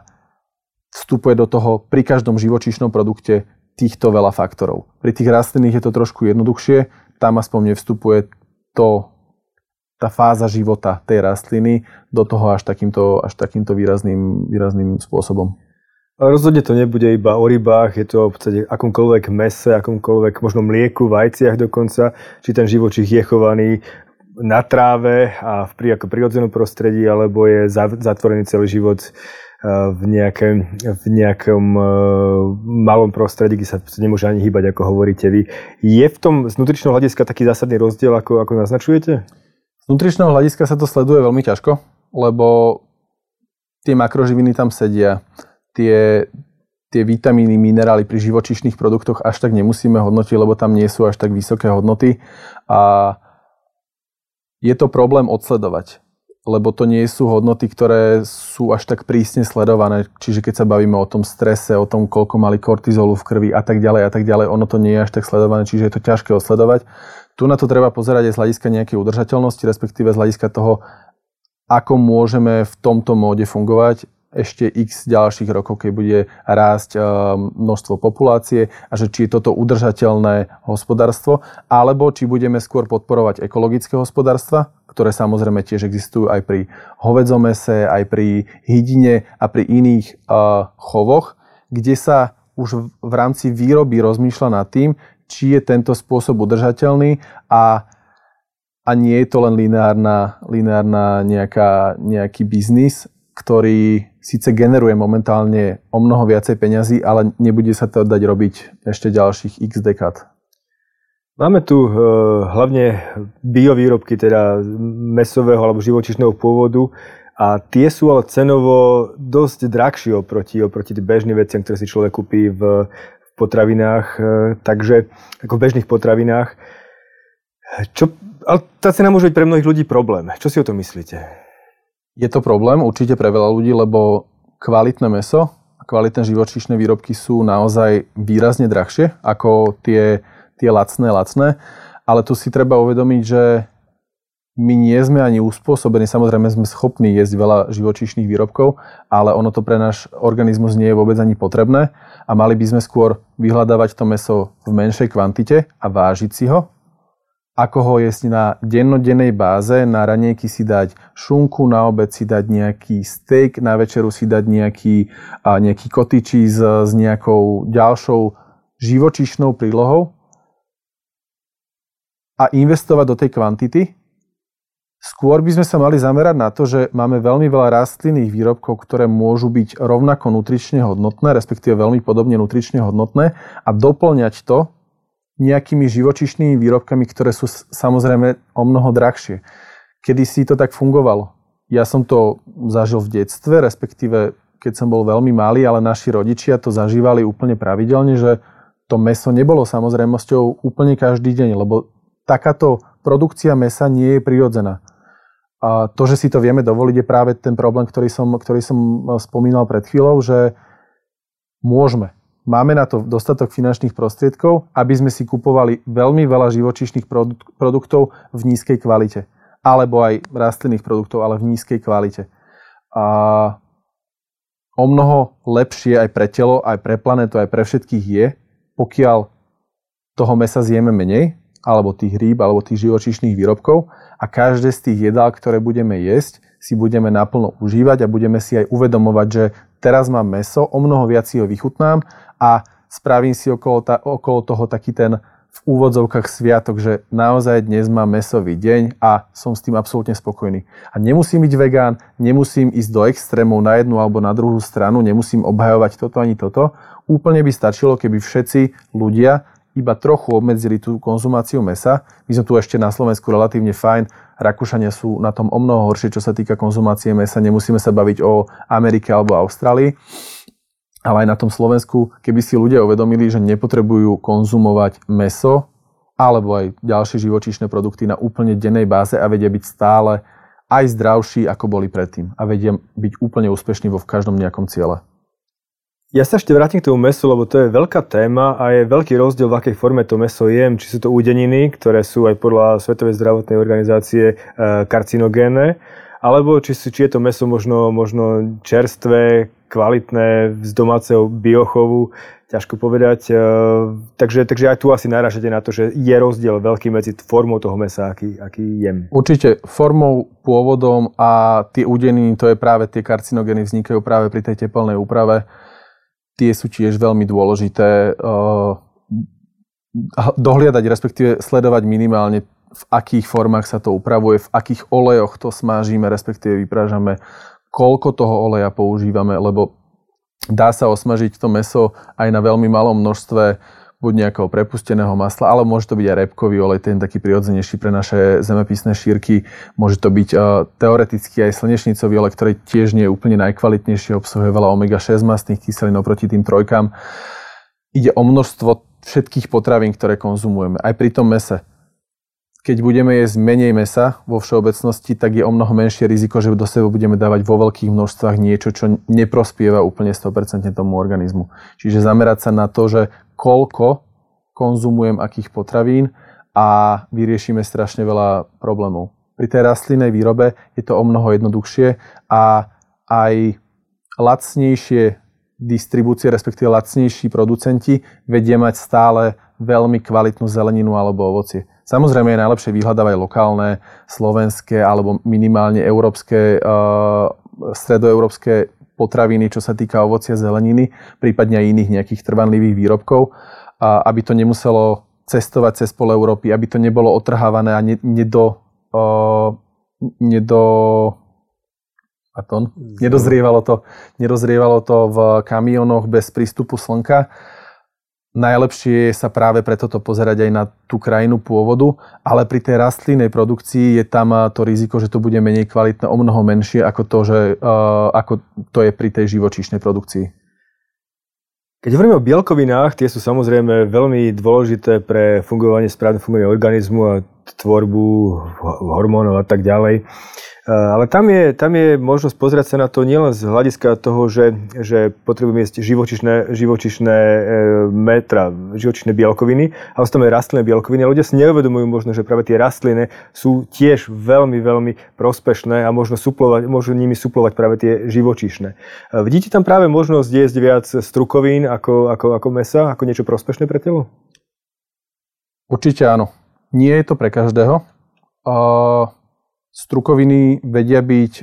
S2: vstupuje do toho pri každom živočíšnom produkte týchto veľa faktorov. Pri tých rastlinných je to trošku jednoduchšie, tam aspoň nevstupuje to, tá fáza života tej rastliny do toho až takýmto, až takýmto výrazným, výrazným spôsobom.
S1: Rozhodne to nebude iba o rybách, je to v podstate akomkoľvek mese, akomkoľvek možno mlieku, vajciach dokonca, či ten živočích je chovaný na tráve a v pri, ako prirodzenom prostredí, alebo je zatvorený celý život eh, v, nejakém, v nejakom uh, malom prostredí, kde sa nemôže ani hýbať, ako hovoríte vy. Je v tom z nutričného hľadiska taký zásadný rozdiel, ako, ako naznačujete?
S2: Z nutričného hľadiska sa to sleduje veľmi ťažko, lebo tie makroživiny tam sedia tie, tie vitamíny, minerály pri živočišných produktoch až tak nemusíme hodnotiť, lebo tam nie sú až tak vysoké hodnoty. A je to problém odsledovať, lebo to nie sú hodnoty, ktoré sú až tak prísne sledované. Čiže keď sa bavíme o tom strese, o tom, koľko mali kortizolu v krvi a tak ďalej a tak ďalej, ono to nie je až tak sledované, čiže je to ťažké odsledovať. Tu na to treba pozerať aj z hľadiska nejakej udržateľnosti, respektíve z hľadiska toho, ako môžeme v tomto móde fungovať ešte x ďalších rokov, keď bude rásť eh, množstvo populácie a že či je toto udržateľné hospodárstvo, alebo či budeme skôr podporovať ekologické hospodárstva, ktoré samozrejme tiež existujú aj pri hovedzomese, aj pri hydine a pri iných uh, chovoch, kde sa už v rámci výroby rozmýšľa nad tým, či je tento spôsob udržateľný a, a nie je to len lineárna, lineárna nejaká, nejaký biznis, ktorý síce generuje momentálne o mnoho viacej peňazí, ale nebude sa to dať robiť ešte ďalších x dekád.
S1: Máme tu e, hlavne biovýrobky, teda mesového alebo živočišného pôvodu a tie sú ale cenovo dosť drahšie oproti, oproti bežným veciam, ktoré si človek kúpi v, v potravinách, e, takže ako v bežných potravinách. Čo, ale tá cena môže byť pre mnohých ľudí problém. Čo si o tom myslíte?
S2: Je to problém určite pre veľa ľudí, lebo kvalitné meso a kvalitné živočíšne výrobky sú naozaj výrazne drahšie ako tie, tie lacné, lacné. Ale tu si treba uvedomiť, že my nie sme ani uspôsobení, samozrejme sme schopní jesť veľa živočíšnych výrobkov, ale ono to pre náš organizmus nie je vôbec ani potrebné. A mali by sme skôr vyhľadávať to meso v menšej kvantite a vážiť si ho ako ho jesť na dennodennej báze, na ranejky si dať šunku, na obed si dať nejaký steak, na večeru si dať nejaký, nejaký kotičí s, s nejakou ďalšou živočišnou prílohou a investovať do tej kvantity. Skôr by sme sa mali zamerať na to, že máme veľmi veľa rastlinných výrobkov, ktoré môžu byť rovnako nutrične hodnotné, respektíve veľmi podobne nutrične hodnotné a doplňať to nejakými živočišnými výrobkami, ktoré sú samozrejme o mnoho drahšie. Kedy si to tak fungovalo? Ja som to zažil v detstve, respektíve keď som bol veľmi malý, ale naši rodičia to zažívali úplne pravidelne, že to meso nebolo samozrejmosťou úplne každý deň, lebo takáto produkcia mesa nie je prirodzená. A to, že si to vieme dovoliť, je práve ten problém, ktorý som, ktorý som e, spomínal pred chvíľou, že môžeme. Máme na to dostatok finančných prostriedkov, aby sme si kupovali veľmi veľa živočíšnych produktov v nízkej kvalite. Alebo aj rastlinných produktov, ale v nízkej kvalite. A o mnoho lepšie aj pre telo, aj pre planetu, aj pre všetkých je, pokiaľ toho mesa zjeme menej, alebo tých rýb, alebo tých živočíšnych výrobkov a každé z tých jedál, ktoré budeme jesť, si budeme naplno užívať a budeme si aj uvedomovať, že teraz mám meso, o mnoho viac si ho vychutnám a spravím si okolo, ta, okolo toho taký ten v úvodzovkách sviatok, že naozaj dnes mám mesový deň a som s tým absolútne spokojný. A nemusím byť vegán, nemusím ísť do extrémov na jednu alebo na druhú stranu, nemusím obhajovať toto ani toto. Úplne by stačilo, keby všetci ľudia iba trochu obmedzili tú konzumáciu mesa. My sme tu ešte na Slovensku relatívne fajn. Rakúšania sú na tom o mnoho horšie, čo sa týka konzumácie mesa. Nemusíme sa baviť o Amerike alebo Austrálii. Ale aj na tom Slovensku, keby si ľudia uvedomili, že nepotrebujú konzumovať meso alebo aj ďalšie živočíšne produkty na úplne dennej báze a vedia byť stále aj zdravší, ako boli predtým. A vedia byť úplne úspešní vo v každom nejakom ciele.
S1: Ja sa ešte vrátim k tomu mesu, lebo to je veľká téma a je veľký rozdiel, v akej forme to meso jem. Či sú to údeniny, ktoré sú aj podľa Svetovej zdravotnej organizácie e, karcinogénne, alebo či, či je to meso možno, možno čerstvé, kvalitné, z domáceho biochovu, ťažko povedať. E, takže, takže aj tu asi naražete na to, že je rozdiel veľký medzi formou toho mesa, aký, aký jem.
S2: Určite formou, pôvodom a tie údeniny, to je práve tie karcinogény, vznikajú práve pri tej teplnej úprave tie sú tiež veľmi dôležité eh, dohliadať, respektíve sledovať minimálne v akých formách sa to upravuje, v akých olejoch to smážime, respektíve vyprážame, koľko toho oleja používame, lebo dá sa osmažiť to meso aj na veľmi malom množstve buď nejakého prepusteného masla, ale môže to byť aj repkový olej, ten taký prirodzenejší pre naše zemepisné šírky. Môže to byť uh, teoreticky aj slnečnicový olej, ktorý tiež nie je úplne najkvalitnejší, obsahuje veľa omega-6 mastných kyselín oproti tým trojkám. Ide o množstvo všetkých potravín, ktoré konzumujeme. Aj pri tom mese. Keď budeme jesť menej mesa vo všeobecnosti, tak je o mnoho menšie riziko, že do seba budeme dávať vo veľkých množstvách niečo, čo neprospieva úplne 100% tomu organizmu. Čiže zamerať sa na to, že koľko konzumujem akých potravín a vyriešime strašne veľa problémov. Pri tej rastlinnej výrobe je to o mnoho jednoduchšie a aj lacnejšie distribúcie, respektíve lacnejší producenti vedia mať stále veľmi kvalitnú zeleninu alebo ovocie. Samozrejme je najlepšie vyhľadávať lokálne, slovenské alebo minimálne európske, uh, stredoeurópske potraviny, čo sa týka ovocia, zeleniny, prípadne aj iných nejakých trvanlivých výrobkov, a aby to nemuselo cestovať cez pol Európy, aby to nebolo otrhávané a ne, nedo, uh, nedo, pardon, nedozrievalo to, nedozrievalo to v kamionoch bez prístupu slnka Najlepšie je sa práve preto to pozerať aj na tú krajinu pôvodu, ale pri tej rastlinnej produkcii je tam to riziko, že to bude menej kvalitné, o mnoho menšie ako to, že, uh, ako to je pri tej živočíšnej produkcii.
S1: Keď hovoríme o bielkovinách, tie sú samozrejme veľmi dôležité pre fungovanie, správne fungovanie organizmu a tvorbu hormónov a tak ďalej. Eh, ale tam je, tam je možnosť pozrieť sa na to nielen z hľadiska toho, že, že potrebujeme jesť živočišné, živočišné e, metra, živočišné bielkoviny, ale sú tam aj rastlinné bielkoviny. Ľudia si neuvedomujú možno, že práve tie rastliny sú tiež veľmi, veľmi prospešné a možno, suplovať, možno nimi suplovať práve tie živočišné. Eh, vidíte tam práve možnosť jesť viac strukovín ako, ako, ako mesa, ako niečo prospešné pre telo?
S2: Určite áno. Nie je to pre každého. Strukoviny vedia byť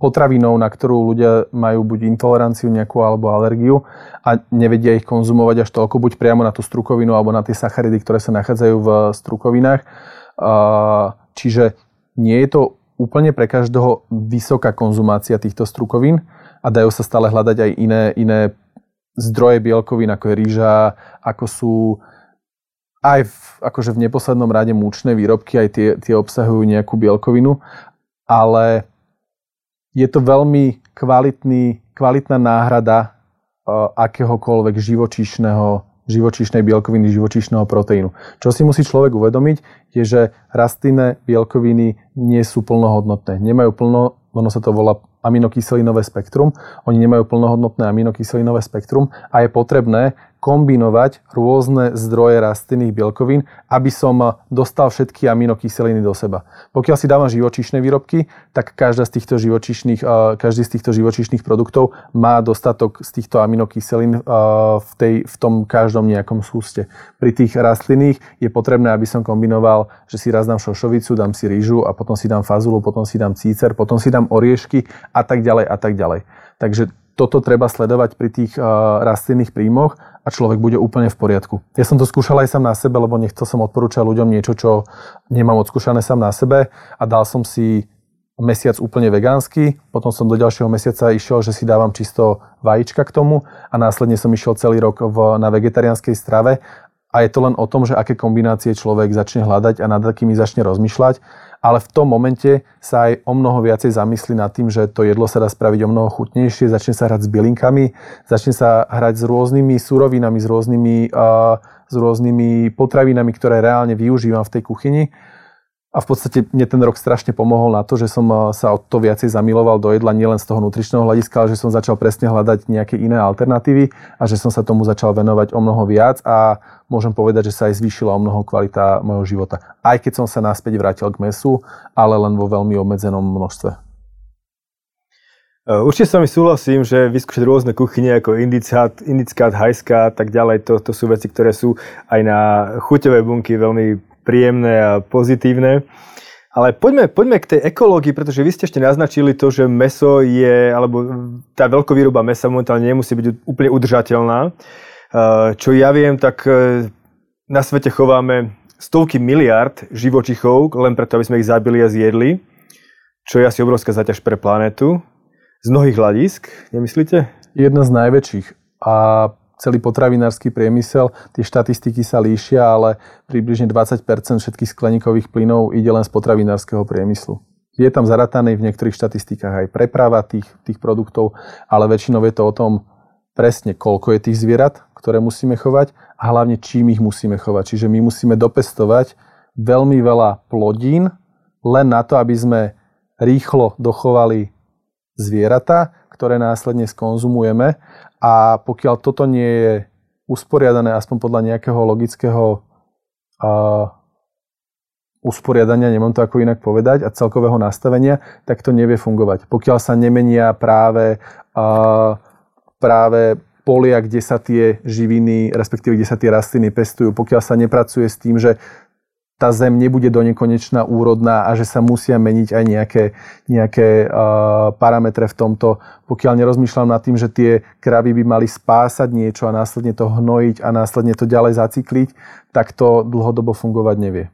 S2: potravinou, na ktorú ľudia majú buď intoleranciu nejakú alebo alergiu a nevedia ich konzumovať až toľko, buď priamo na tú strukovinu alebo na tie sacharidy, ktoré sa nachádzajú v strukovinách. čiže nie je to úplne pre každého vysoká konzumácia týchto strukovín a dajú sa stále hľadať aj iné, iné zdroje bielkovín, ako je rýža, ako sú aj v, akože v neposlednom rade múčne výrobky, aj tie, tie obsahujú nejakú bielkovinu, ale je to veľmi kvalitný, kvalitná náhrada uh, akéhokoľvek živočíšneho živočíšnej bielkoviny, živočíšneho proteínu. Čo si musí človek uvedomiť, je, že rastlinné bielkoviny nie sú plnohodnotné. Nemajú plno, ono sa to volá aminokyselinové spektrum. Oni nemajú plnohodnotné aminokyselinové spektrum a je potrebné kombinovať rôzne zdroje rastlinných bielkovín, aby som dostal všetky aminokyseliny do seba. Pokiaľ si dávam živočíšne výrobky, tak každá z týchto živočíšnych, každý z týchto živočíšnych produktov má dostatok z týchto aminokyselín v, tej, v tom každom nejakom súste. Pri tých rastlinných je potrebné, aby som kombinoval, že si raz dám šošovicu, dám si rýžu a potom si dám fazulu, potom si dám cícer, potom si dám oriešky a tak ďalej a tak ďalej. Takže toto treba sledovať pri tých rastlinných príjmoch a človek bude úplne v poriadku. Ja som to skúšal aj sám na sebe, lebo nechcel som odporúčať ľuďom niečo, čo nemám odskúšané sám na sebe a dal som si mesiac úplne vegánsky, potom som do ďalšieho mesiaca išiel, že si dávam čisto vajíčka k tomu a následne som išiel celý rok v, na vegetariánskej strave. A je to len o tom, že aké kombinácie človek začne hľadať a nad akými začne rozmýšľať ale v tom momente sa aj o mnoho viacej zamyslí nad tým, že to jedlo sa dá spraviť o mnoho chutnejšie, začne sa hrať s bylinkami, začne sa hrať s rôznymi surovinami, s rôznymi, uh, s rôznymi potravinami, ktoré reálne využívam v tej kuchyni a v podstate mne ten rok strašne pomohol na to, že som eh, sa o to viacej zamiloval do jedla nielen z toho nutričného hľadiska, ale že som začal presne hľadať nejaké iné alternatívy a že som sa tomu začal venovať o mnoho viac a môžem povedať, že sa aj zvýšila o mnoho kvalita môjho života. Aj keď som sa naspäť vrátil k mesu, ale len vo veľmi obmedzenom množstve.
S1: Eh, určite s vami súhlasím, že vyskúšať rôzne kuchyne ako indicát, indicát, hajská a tak ďalej, to, to sú veci, ktoré sú aj na chuťové bunky veľmi príjemné a pozitívne. Ale poďme, poďme k tej ekológii, pretože vy ste ešte naznačili to, že meso je, alebo tá veľkovýroba mesa momentálne nemusí byť úplne udržateľná. Čo ja viem, tak e, na svete chováme stovky miliard živočichov, len preto, aby sme ich zabili a zjedli, čo je asi obrovská zaťaž pre planetu. Z mnohých hľadisk, nemyslíte?
S2: Jedna z najväčších. A celý potravinársky priemysel. Tie štatistiky sa líšia, ale približne 20% všetkých skleníkových plynov ide len z potravinárskeho priemyslu. Je tam zarataný v niektorých štatistikách aj preprava tých, tých produktov, ale väčšinou je to o tom presne, koľko je tých zvierat, ktoré musíme chovať a hlavne čím ich musíme chovať. Čiže my musíme dopestovať veľmi veľa plodín len na to, aby sme rýchlo dochovali zvieratá, ktoré následne skonzumujeme a pokiaľ toto nie je usporiadané aspoň podľa nejakého logického uh, usporiadania, nemám to ako inak povedať, a celkového nastavenia, tak to nevie fungovať. Pokiaľ sa nemenia práve, uh, práve polia, kde sa tie živiny, respektíve kde sa tie rastliny pestujú, pokiaľ sa nepracuje s tým, že tá zem nebude do nekonečna úrodná a že sa musia meniť aj nejaké, nejaké uh, parametre v tomto. Pokiaľ nerozmýšľam nad tým, že tie kravy by mali spásať niečo a následne to hnojiť a následne to ďalej zacykliť, tak to dlhodobo fungovať nevie.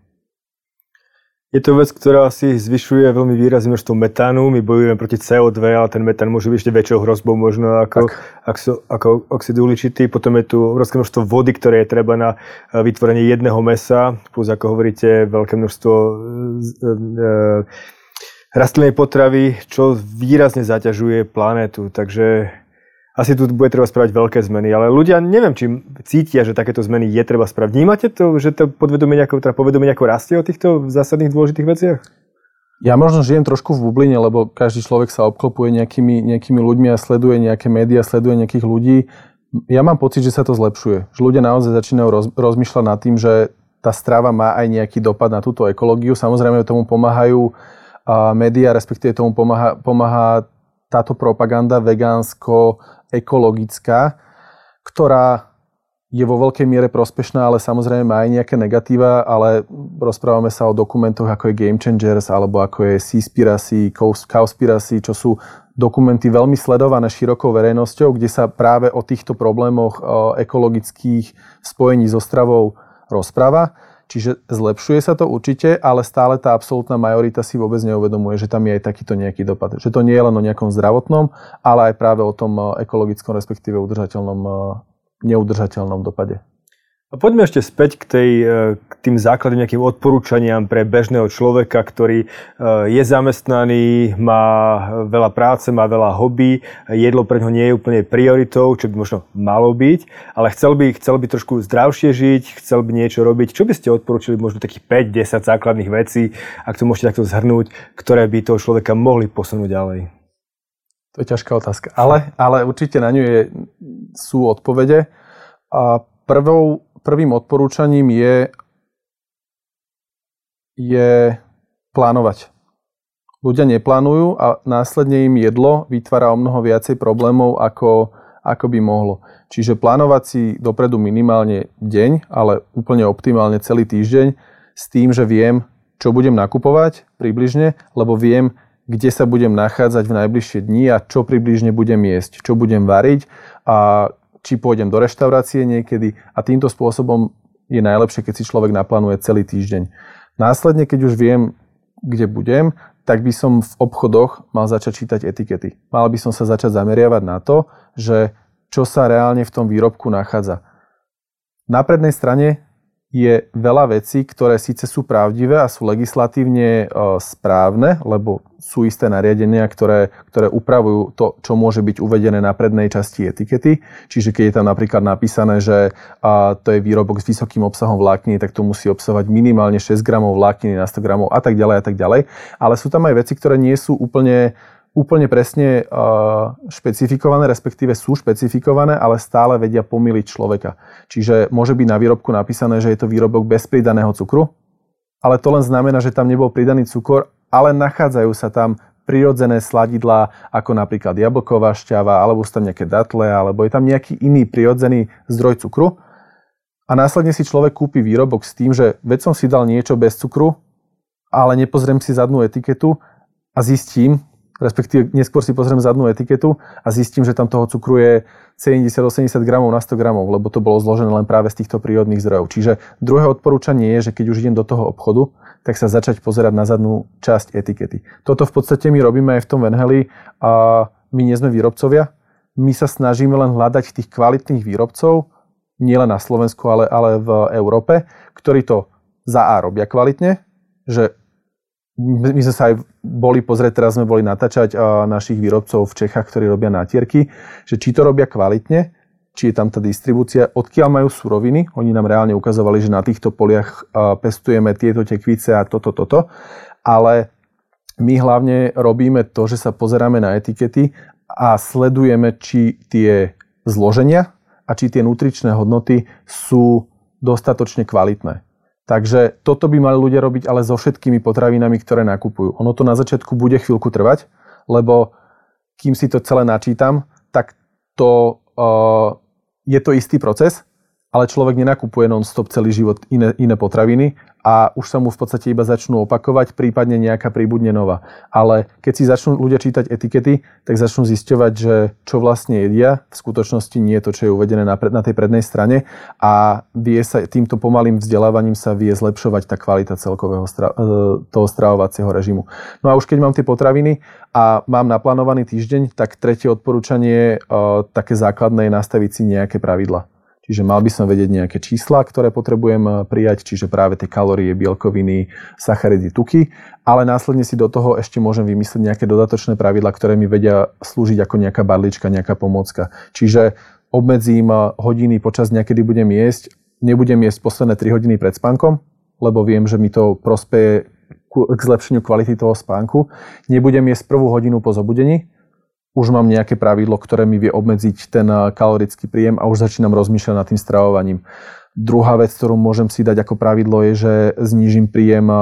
S1: Je to vec, ktorá si zvyšuje veľmi výrazne množstvo metánu. My bojujeme proti CO2, ale ten metán môže byť ešte väčšou hrozbou možno ako, ako, ako oxid uhličitý. Potom je tu obrovské množstvo vody, ktoré je treba na eh, vytvorenie jedného mesa, plus ako hovoríte, veľké množstvo e, e, rastlinnej potravy, čo výrazne zaťažuje planétu. Takže asi tu bude treba spraviť veľké zmeny, ale ľudia neviem, či cítia, že takéto zmeny je treba spraviť. Vnímate to, že to podvedomie nejako, teda povedomie nejako rastie o týchto zásadných dôležitých veciach?
S2: Ja možno žijem trošku v bubline, lebo každý človek sa obklopuje nejakými, nejakými ľuďmi a sleduje nejaké médiá, sleduje nejakých ľudí. Ja mám pocit, že sa to zlepšuje. Že ľudia naozaj začínajú roz, rozmýšľať nad tým, že tá strava má aj nejaký dopad na túto ekológiu. Samozrejme tomu pomáhajú médiá, respektíve tomu pomáha, pomáha táto propaganda vegánsko ekologická, ktorá je vo veľkej miere prospešná, ale samozrejme má aj nejaké negatíva, ale rozprávame sa o dokumentoch ako je Game Changers alebo ako je Seaspiracy, Cowspiracy, čo sú dokumenty veľmi sledované širokou verejnosťou, kde sa práve o týchto problémoch ekologických spojení so stravou rozpráva. Čiže zlepšuje sa to určite, ale stále tá absolútna majorita si vôbec neuvedomuje, že tam je aj takýto nejaký dopad. Že to nie je len o nejakom zdravotnom, ale aj práve o tom eh, ekologickom, respektíve udržateľnom, eh, neudržateľnom dopade.
S1: A poďme ešte späť k, tej, e, k tým základným nejakým odporúčaniam pre bežného človeka, ktorý e, je zamestnaný, má veľa práce, má veľa hobby, jedlo pre ňo nie je úplne prioritou, čo by možno malo byť, ale chcel by, chcel by trošku zdravšie žiť, chcel by niečo robiť. Čo by ste odporúčili možno takých 5-10 základných vecí, ak to môžete takto zhrnúť, ktoré by toho človeka mohli posunúť ďalej?
S2: To je ťažká otázka, ale, ale určite na ňu je, sú odpovede. A prvou prvým odporúčaním je, je plánovať. Ľudia neplánujú a následne im jedlo vytvára o mnoho viacej problémov, ako, ako by mohlo. Čiže plánovať si dopredu minimálne deň, ale úplne optimálne celý týždeň s tým, že viem, čo budem nakupovať približne, lebo viem, kde sa budem nachádzať v najbližšie dni a čo približne budem jesť, čo budem variť a či pôjdem do reštaurácie niekedy a týmto spôsobom je najlepšie, keď si človek naplánuje celý týždeň. Následne, keď už viem, kde budem, tak by som v obchodoch mal začať čítať etikety. Mal by som sa začať zameriavať na to, že čo sa reálne v tom výrobku nachádza. Na prednej strane je veľa vecí, ktoré síce sú pravdivé a sú legislatívne e, správne, lebo sú isté nariadenia, ktoré, ktoré upravujú to, čo môže byť uvedené na prednej časti etikety. Čiže keď je tam napríklad napísané, že a, to je výrobok s vysokým obsahom vlákniny, tak to musí obsahovať minimálne 6 gramov vlákniny na 100 gramov a tak ďalej a tak ďalej. Ale sú tam aj veci, ktoré nie sú úplne úplne presne uh, špecifikované, respektíve sú špecifikované, ale stále vedia pomýliť človeka. Čiže môže byť na výrobku napísané, že je to výrobok bez pridaného cukru, ale to len znamená, že tam nebol pridaný cukor, ale nachádzajú sa tam prirodzené sladidlá, ako napríklad jablková šťava, alebo sú tam nejaké datle, alebo je tam nejaký iný prirodzený zdroj cukru. A následne si človek kúpi výrobok s tým, že veď som si dal niečo bez cukru, ale nepozriem si zadnú etiketu a zistím, respektíve neskôr si pozriem zadnú etiketu a zistím, že tam toho cukru je 70-80 gramov na 100 gramov, lebo to bolo zložené len práve z týchto prírodných zdrojov. Čiže druhé odporúčanie je, že keď už idem do toho obchodu, tak sa začať pozerať na zadnú časť etikety. Toto v podstate my robíme aj v tom Venheli a my nie sme výrobcovia. My sa snažíme len hľadať tých kvalitných výrobcov, nielen na Slovensku, ale, ale v Európe, ktorí to za A robia kvalitne, že my sme sa aj boli pozrieť, teraz sme boli natáčať našich výrobcov v Čechách, ktorí robia nátierky, že či to robia kvalitne, či je tam tá distribúcia, odkiaľ majú suroviny. Oni nám reálne ukazovali, že na týchto poliach pestujeme tieto tekvice a toto, toto. Ale my hlavne robíme to, že sa pozeráme na etikety a sledujeme, či tie zloženia a či tie nutričné hodnoty sú dostatočne kvalitné. Takže toto by mali ľudia robiť ale so všetkými potravinami, ktoré nakupujú. Ono to na začiatku bude chvíľku trvať, lebo kým si to celé načítam, tak to uh, je to istý proces, ale človek nenakupuje non-stop celý život iné, iné potraviny a už sa mu v podstate iba začnú opakovať, prípadne nejaká príbudne nová. Ale keď si začnú ľudia čítať etikety, tak začnú zisťovať, že čo vlastne jedia, v skutočnosti nie je to, čo je uvedené na, na tej prednej strane a vie sa, týmto pomalým vzdelávaním sa vie zlepšovať tá kvalita celkového stra, e, toho stravovacieho režimu. No a už keď mám tie potraviny a mám naplánovaný týždeň, tak tretie odporúčanie, e, také základné je nastaviť si nejaké pravidla. Čiže mal by som vedieť nejaké čísla, ktoré potrebujem eh, prijať, čiže práve tie kalórie, bielkoviny, sacharidy, tuky, ale následne si do toho ešte môžem vymyslieť nejaké dodatočné pravidla, ktoré mi vedia slúžiť ako nejaká barlička, nejaká pomocka. Čiže obmedzím eh, hodiny počas dňa, kedy budem jesť, nebudem jesť posledné 3 hodiny pred spánkom, lebo viem, že mi to prospeje k zlepšeniu kvality toho spánku. Nebudem jesť prvú hodinu po zobudení, už mám nejaké pravidlo, ktoré mi vie obmedziť ten eh, kalorický príjem a už začínam rozmýšľať nad tým stravovaním. Druhá vec, ktorú môžem si dať ako pravidlo, je, že znížim príjem eh,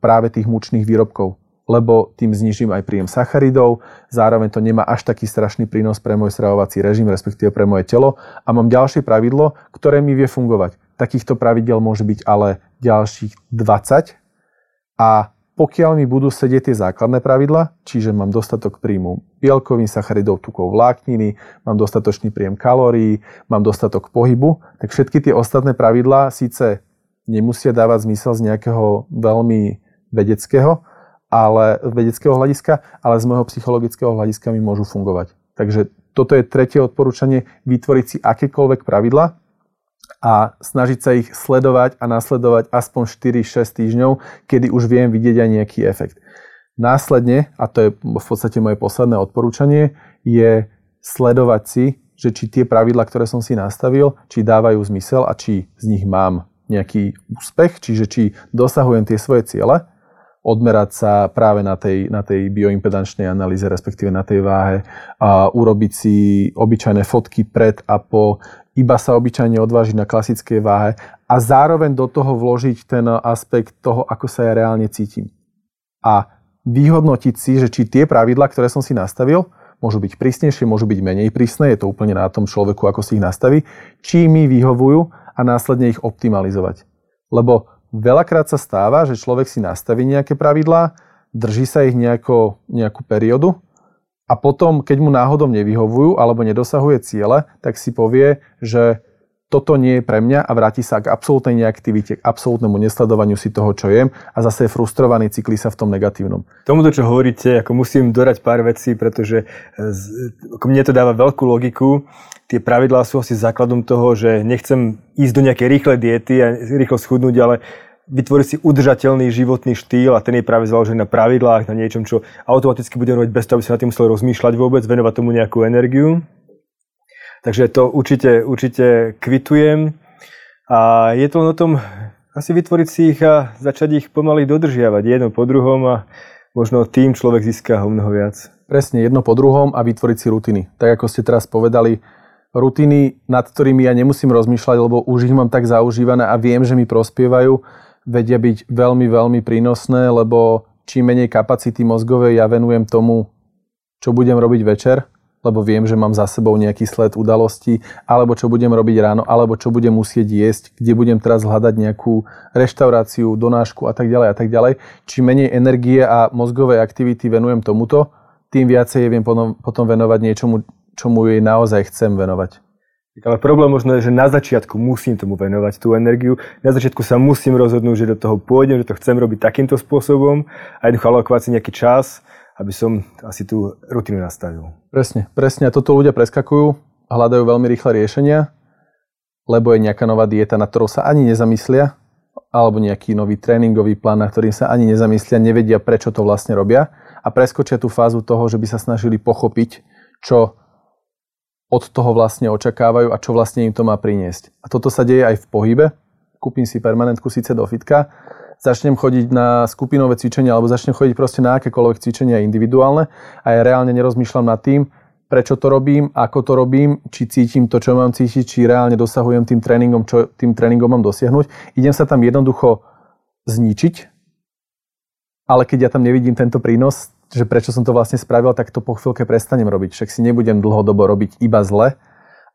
S2: práve tých mučných výrobkov, lebo tým znížim aj príjem sacharidov, zároveň to nemá až taký strašný prínos pre môj stravovací režim, respektíve pre moje telo. A mám ďalšie pravidlo, ktoré mi vie fungovať. Takýchto pravidel môže byť ale ďalších 20 a pokiaľ mi budú sedieť tie základné pravidla, čiže mám dostatok príjmu bielkovín, sacharidov, tukov, vlákniny, mám dostatočný príjem kalórií, mám dostatok pohybu, tak všetky tie ostatné pravidlá síce nemusia dávať zmysel z nejakého veľmi vedeckého, ale, vedeckého hľadiska, ale z môjho psychologického hľadiska mi môžu fungovať. Takže toto je tretie odporúčanie, vytvoriť si akékoľvek pravidla a snažiť sa ich sledovať a nasledovať aspoň 4-6 týždňov, kedy už viem vidieť aj nejaký efekt. Následne, a to je v podstate moje posledné odporúčanie, je sledovať si, že či tie pravidla, ktoré som si nastavil, či dávajú zmysel a či z nich mám nejaký úspech, čiže či dosahujem tie svoje ciele, odmerať sa práve na tej, na tej bioimpedančnej analýze, respektíve na tej váhe, a urobiť si obyčajné fotky pred a po, iba sa obyčajne odvážiť na klasickej váhe a zároveň do toho vložiť ten aspekt toho, ako sa ja reálne cítim. A vyhodnotiť si, že či tie pravidla, ktoré som si nastavil, môžu byť prísnejšie, môžu byť menej prísne, je to úplne na tom človeku, ako si ich nastaví, či mi vyhovujú a následne ich optimalizovať. Lebo veľakrát sa stáva, že človek si nastaví nejaké pravidlá, drží sa ich nejako, nejakú periódu a potom, keď mu náhodou nevyhovujú alebo nedosahuje ciele, tak si povie, že toto nie je pre mňa a vráti sa k absolútnej neaktivite, k absolútnemu nesledovaniu si toho, čo jem a zase je frustrovaný, cyklí sa v tom negatívnom.
S1: Tomuto, čo hovoríte, ako musím dodať pár vecí, pretože ako mne to dáva veľkú logiku. Tie pravidlá sú asi základom toho, že nechcem ísť do nejakej rýchlej diety a rýchlo schudnúť, ale vytvoriť si udržateľný životný štýl a ten je práve založený na pravidlách, na niečom, čo automaticky budem robiť bez toho, aby sa na tým musel rozmýšľať vôbec, venovať tomu nejakú energiu. Takže to určite, určite kvitujem. A je to o tom asi vytvoriť si ich a začať ich pomaly dodržiavať jedno po druhom a možno tým človek získa o mnoho viac.
S2: Presne, jedno po druhom a vytvoriť si rutiny. Tak ako ste teraz povedali, rutiny, nad ktorými ja nemusím rozmýšľať, lebo už ich mám tak zaužívané a viem, že mi prospievajú, vedia byť veľmi, veľmi prínosné, lebo čím menej kapacity mozgovej ja venujem tomu, čo budem robiť večer, lebo viem, že mám za sebou nejaký sled udalostí, alebo čo budem robiť ráno, alebo čo budem musieť jesť, kde budem teraz hľadať nejakú reštauráciu, donášku a tak ďalej a tak ďalej. Čím menej energie a mozgovej aktivity venujem tomuto, tým viacej viem potom, potom venovať niečomu, čomu jej naozaj chcem venovať.
S1: Ale problém možno je, že na začiatku musím tomu venovať tú energiu. Na začiatku sa musím rozhodnúť, že do toho pôjdem, že to chcem robiť takýmto spôsobom a jednoducho alokovať si nejaký čas, aby som asi tú rutinu nastavil.
S2: Presne, presne. Toto ľudia preskakujú, hľadajú veľmi rýchle riešenia, lebo je nejaká nová dieta, na ktorou sa ani nezamyslia, alebo nejaký nový tréningový plán, na ktorým sa ani nezamyslia, nevedia, prečo to vlastne robia a preskočia tú fázu toho, že by sa snažili pochopiť, čo od toho vlastne očakávajú a čo vlastne im to má priniesť. A toto sa deje aj v pohybe. Kúpim si permanentku síce do fitka, začnem chodiť na skupinové cvičenia alebo začnem chodiť proste na akékoľvek cvičenia individuálne a ja reálne nerozmýšľam nad tým, prečo to robím, ako to robím, či cítim to, čo mám cítiť, či reálne dosahujem tým tréningom, čo tým tréningom mám dosiahnuť. Idem sa tam jednoducho zničiť, ale keď ja tam nevidím tento prínos, že prečo som to vlastne spravil, tak to po chvíľke prestanem robiť. Však si nebudem dlhodobo robiť iba zle,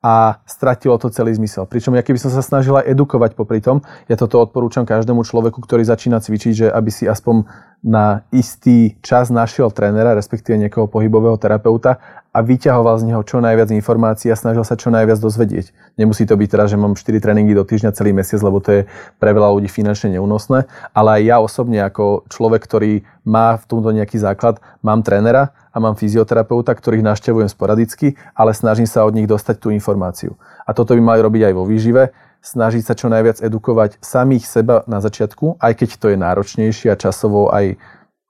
S2: a stratilo to celý zmysel. Pričom ja keby som sa snažila edukovať popri tom, ja toto odporúčam každému človeku, ktorý začína cvičiť, že aby si aspoň na istý čas našiel trénera, respektíve niekoho pohybového terapeuta a vyťahoval z neho čo najviac informácií a snažil sa čo najviac dozvedieť. Nemusí to byť teraz, že mám 4 tréningy do týždňa celý mesiac, lebo to je pre veľa ľudí finančne neúnosné, ale aj ja osobne ako človek, ktorý má v tomto nejaký základ, mám trénera a mám fyzioterapeuta, ktorých naštevujem sporadicky, ale snažím sa od nich dostať tú informáciu. A toto by mali robiť aj vo výžive, snažiť sa čo najviac edukovať samých seba na začiatku, aj keď to je náročnejšie a časovo aj,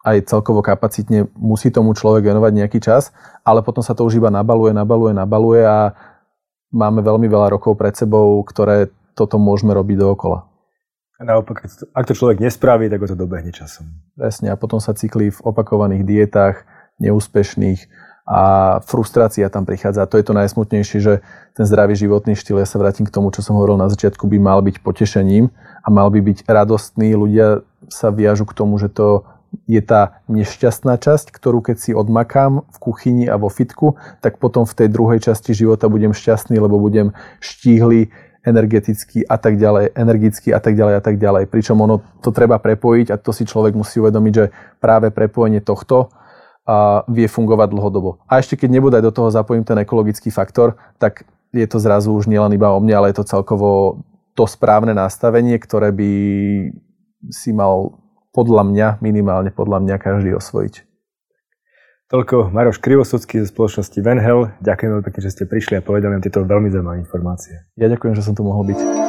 S2: aj celkovo kapacitne musí tomu človek venovať nejaký čas, ale potom sa to už iba nabaluje, nabaluje, nabaluje a máme veľmi veľa rokov pred sebou, ktoré toto môžeme robiť dookola.
S1: A naopak, ak to človek nespraví, tak ho to dobehne časom.
S2: Presne, a potom sa cyklí v opakovaných dietách, neúspešných a frustrácia tam prichádza. A to je to najsmutnejšie, že ten zdravý životný štýl, ja sa vrátim k tomu, čo som hovoril na začiatku, by mal byť potešením a mal by byť radostný. Ľudia sa viažu k tomu, že to je tá nešťastná časť, ktorú keď si odmakám v kuchyni a vo fitku, tak potom v tej druhej časti života budem šťastný, lebo budem štíhly, energeticky a tak ďalej, energicky a tak ďalej a tak ďalej. Pričom ono to treba prepojiť a to si človek musí uvedomiť, že práve prepojenie tohto a vie fungovať dlhodobo. A ešte keď nebodaj do toho zapojím ten ekologický faktor, tak je to zrazu už nielen iba o mne, ale je to celkovo to správne nastavenie, ktoré by si mal podľa mňa, minimálne podľa mňa, každý osvojiť.
S1: Toľko Maroš Krivosudský zo spoločnosti Venhel. Ďakujem veľmi pekne, že ste prišli a povedali nám tieto veľmi zaujímavé informácie.
S2: Ja ďakujem, že som tu mohol byť.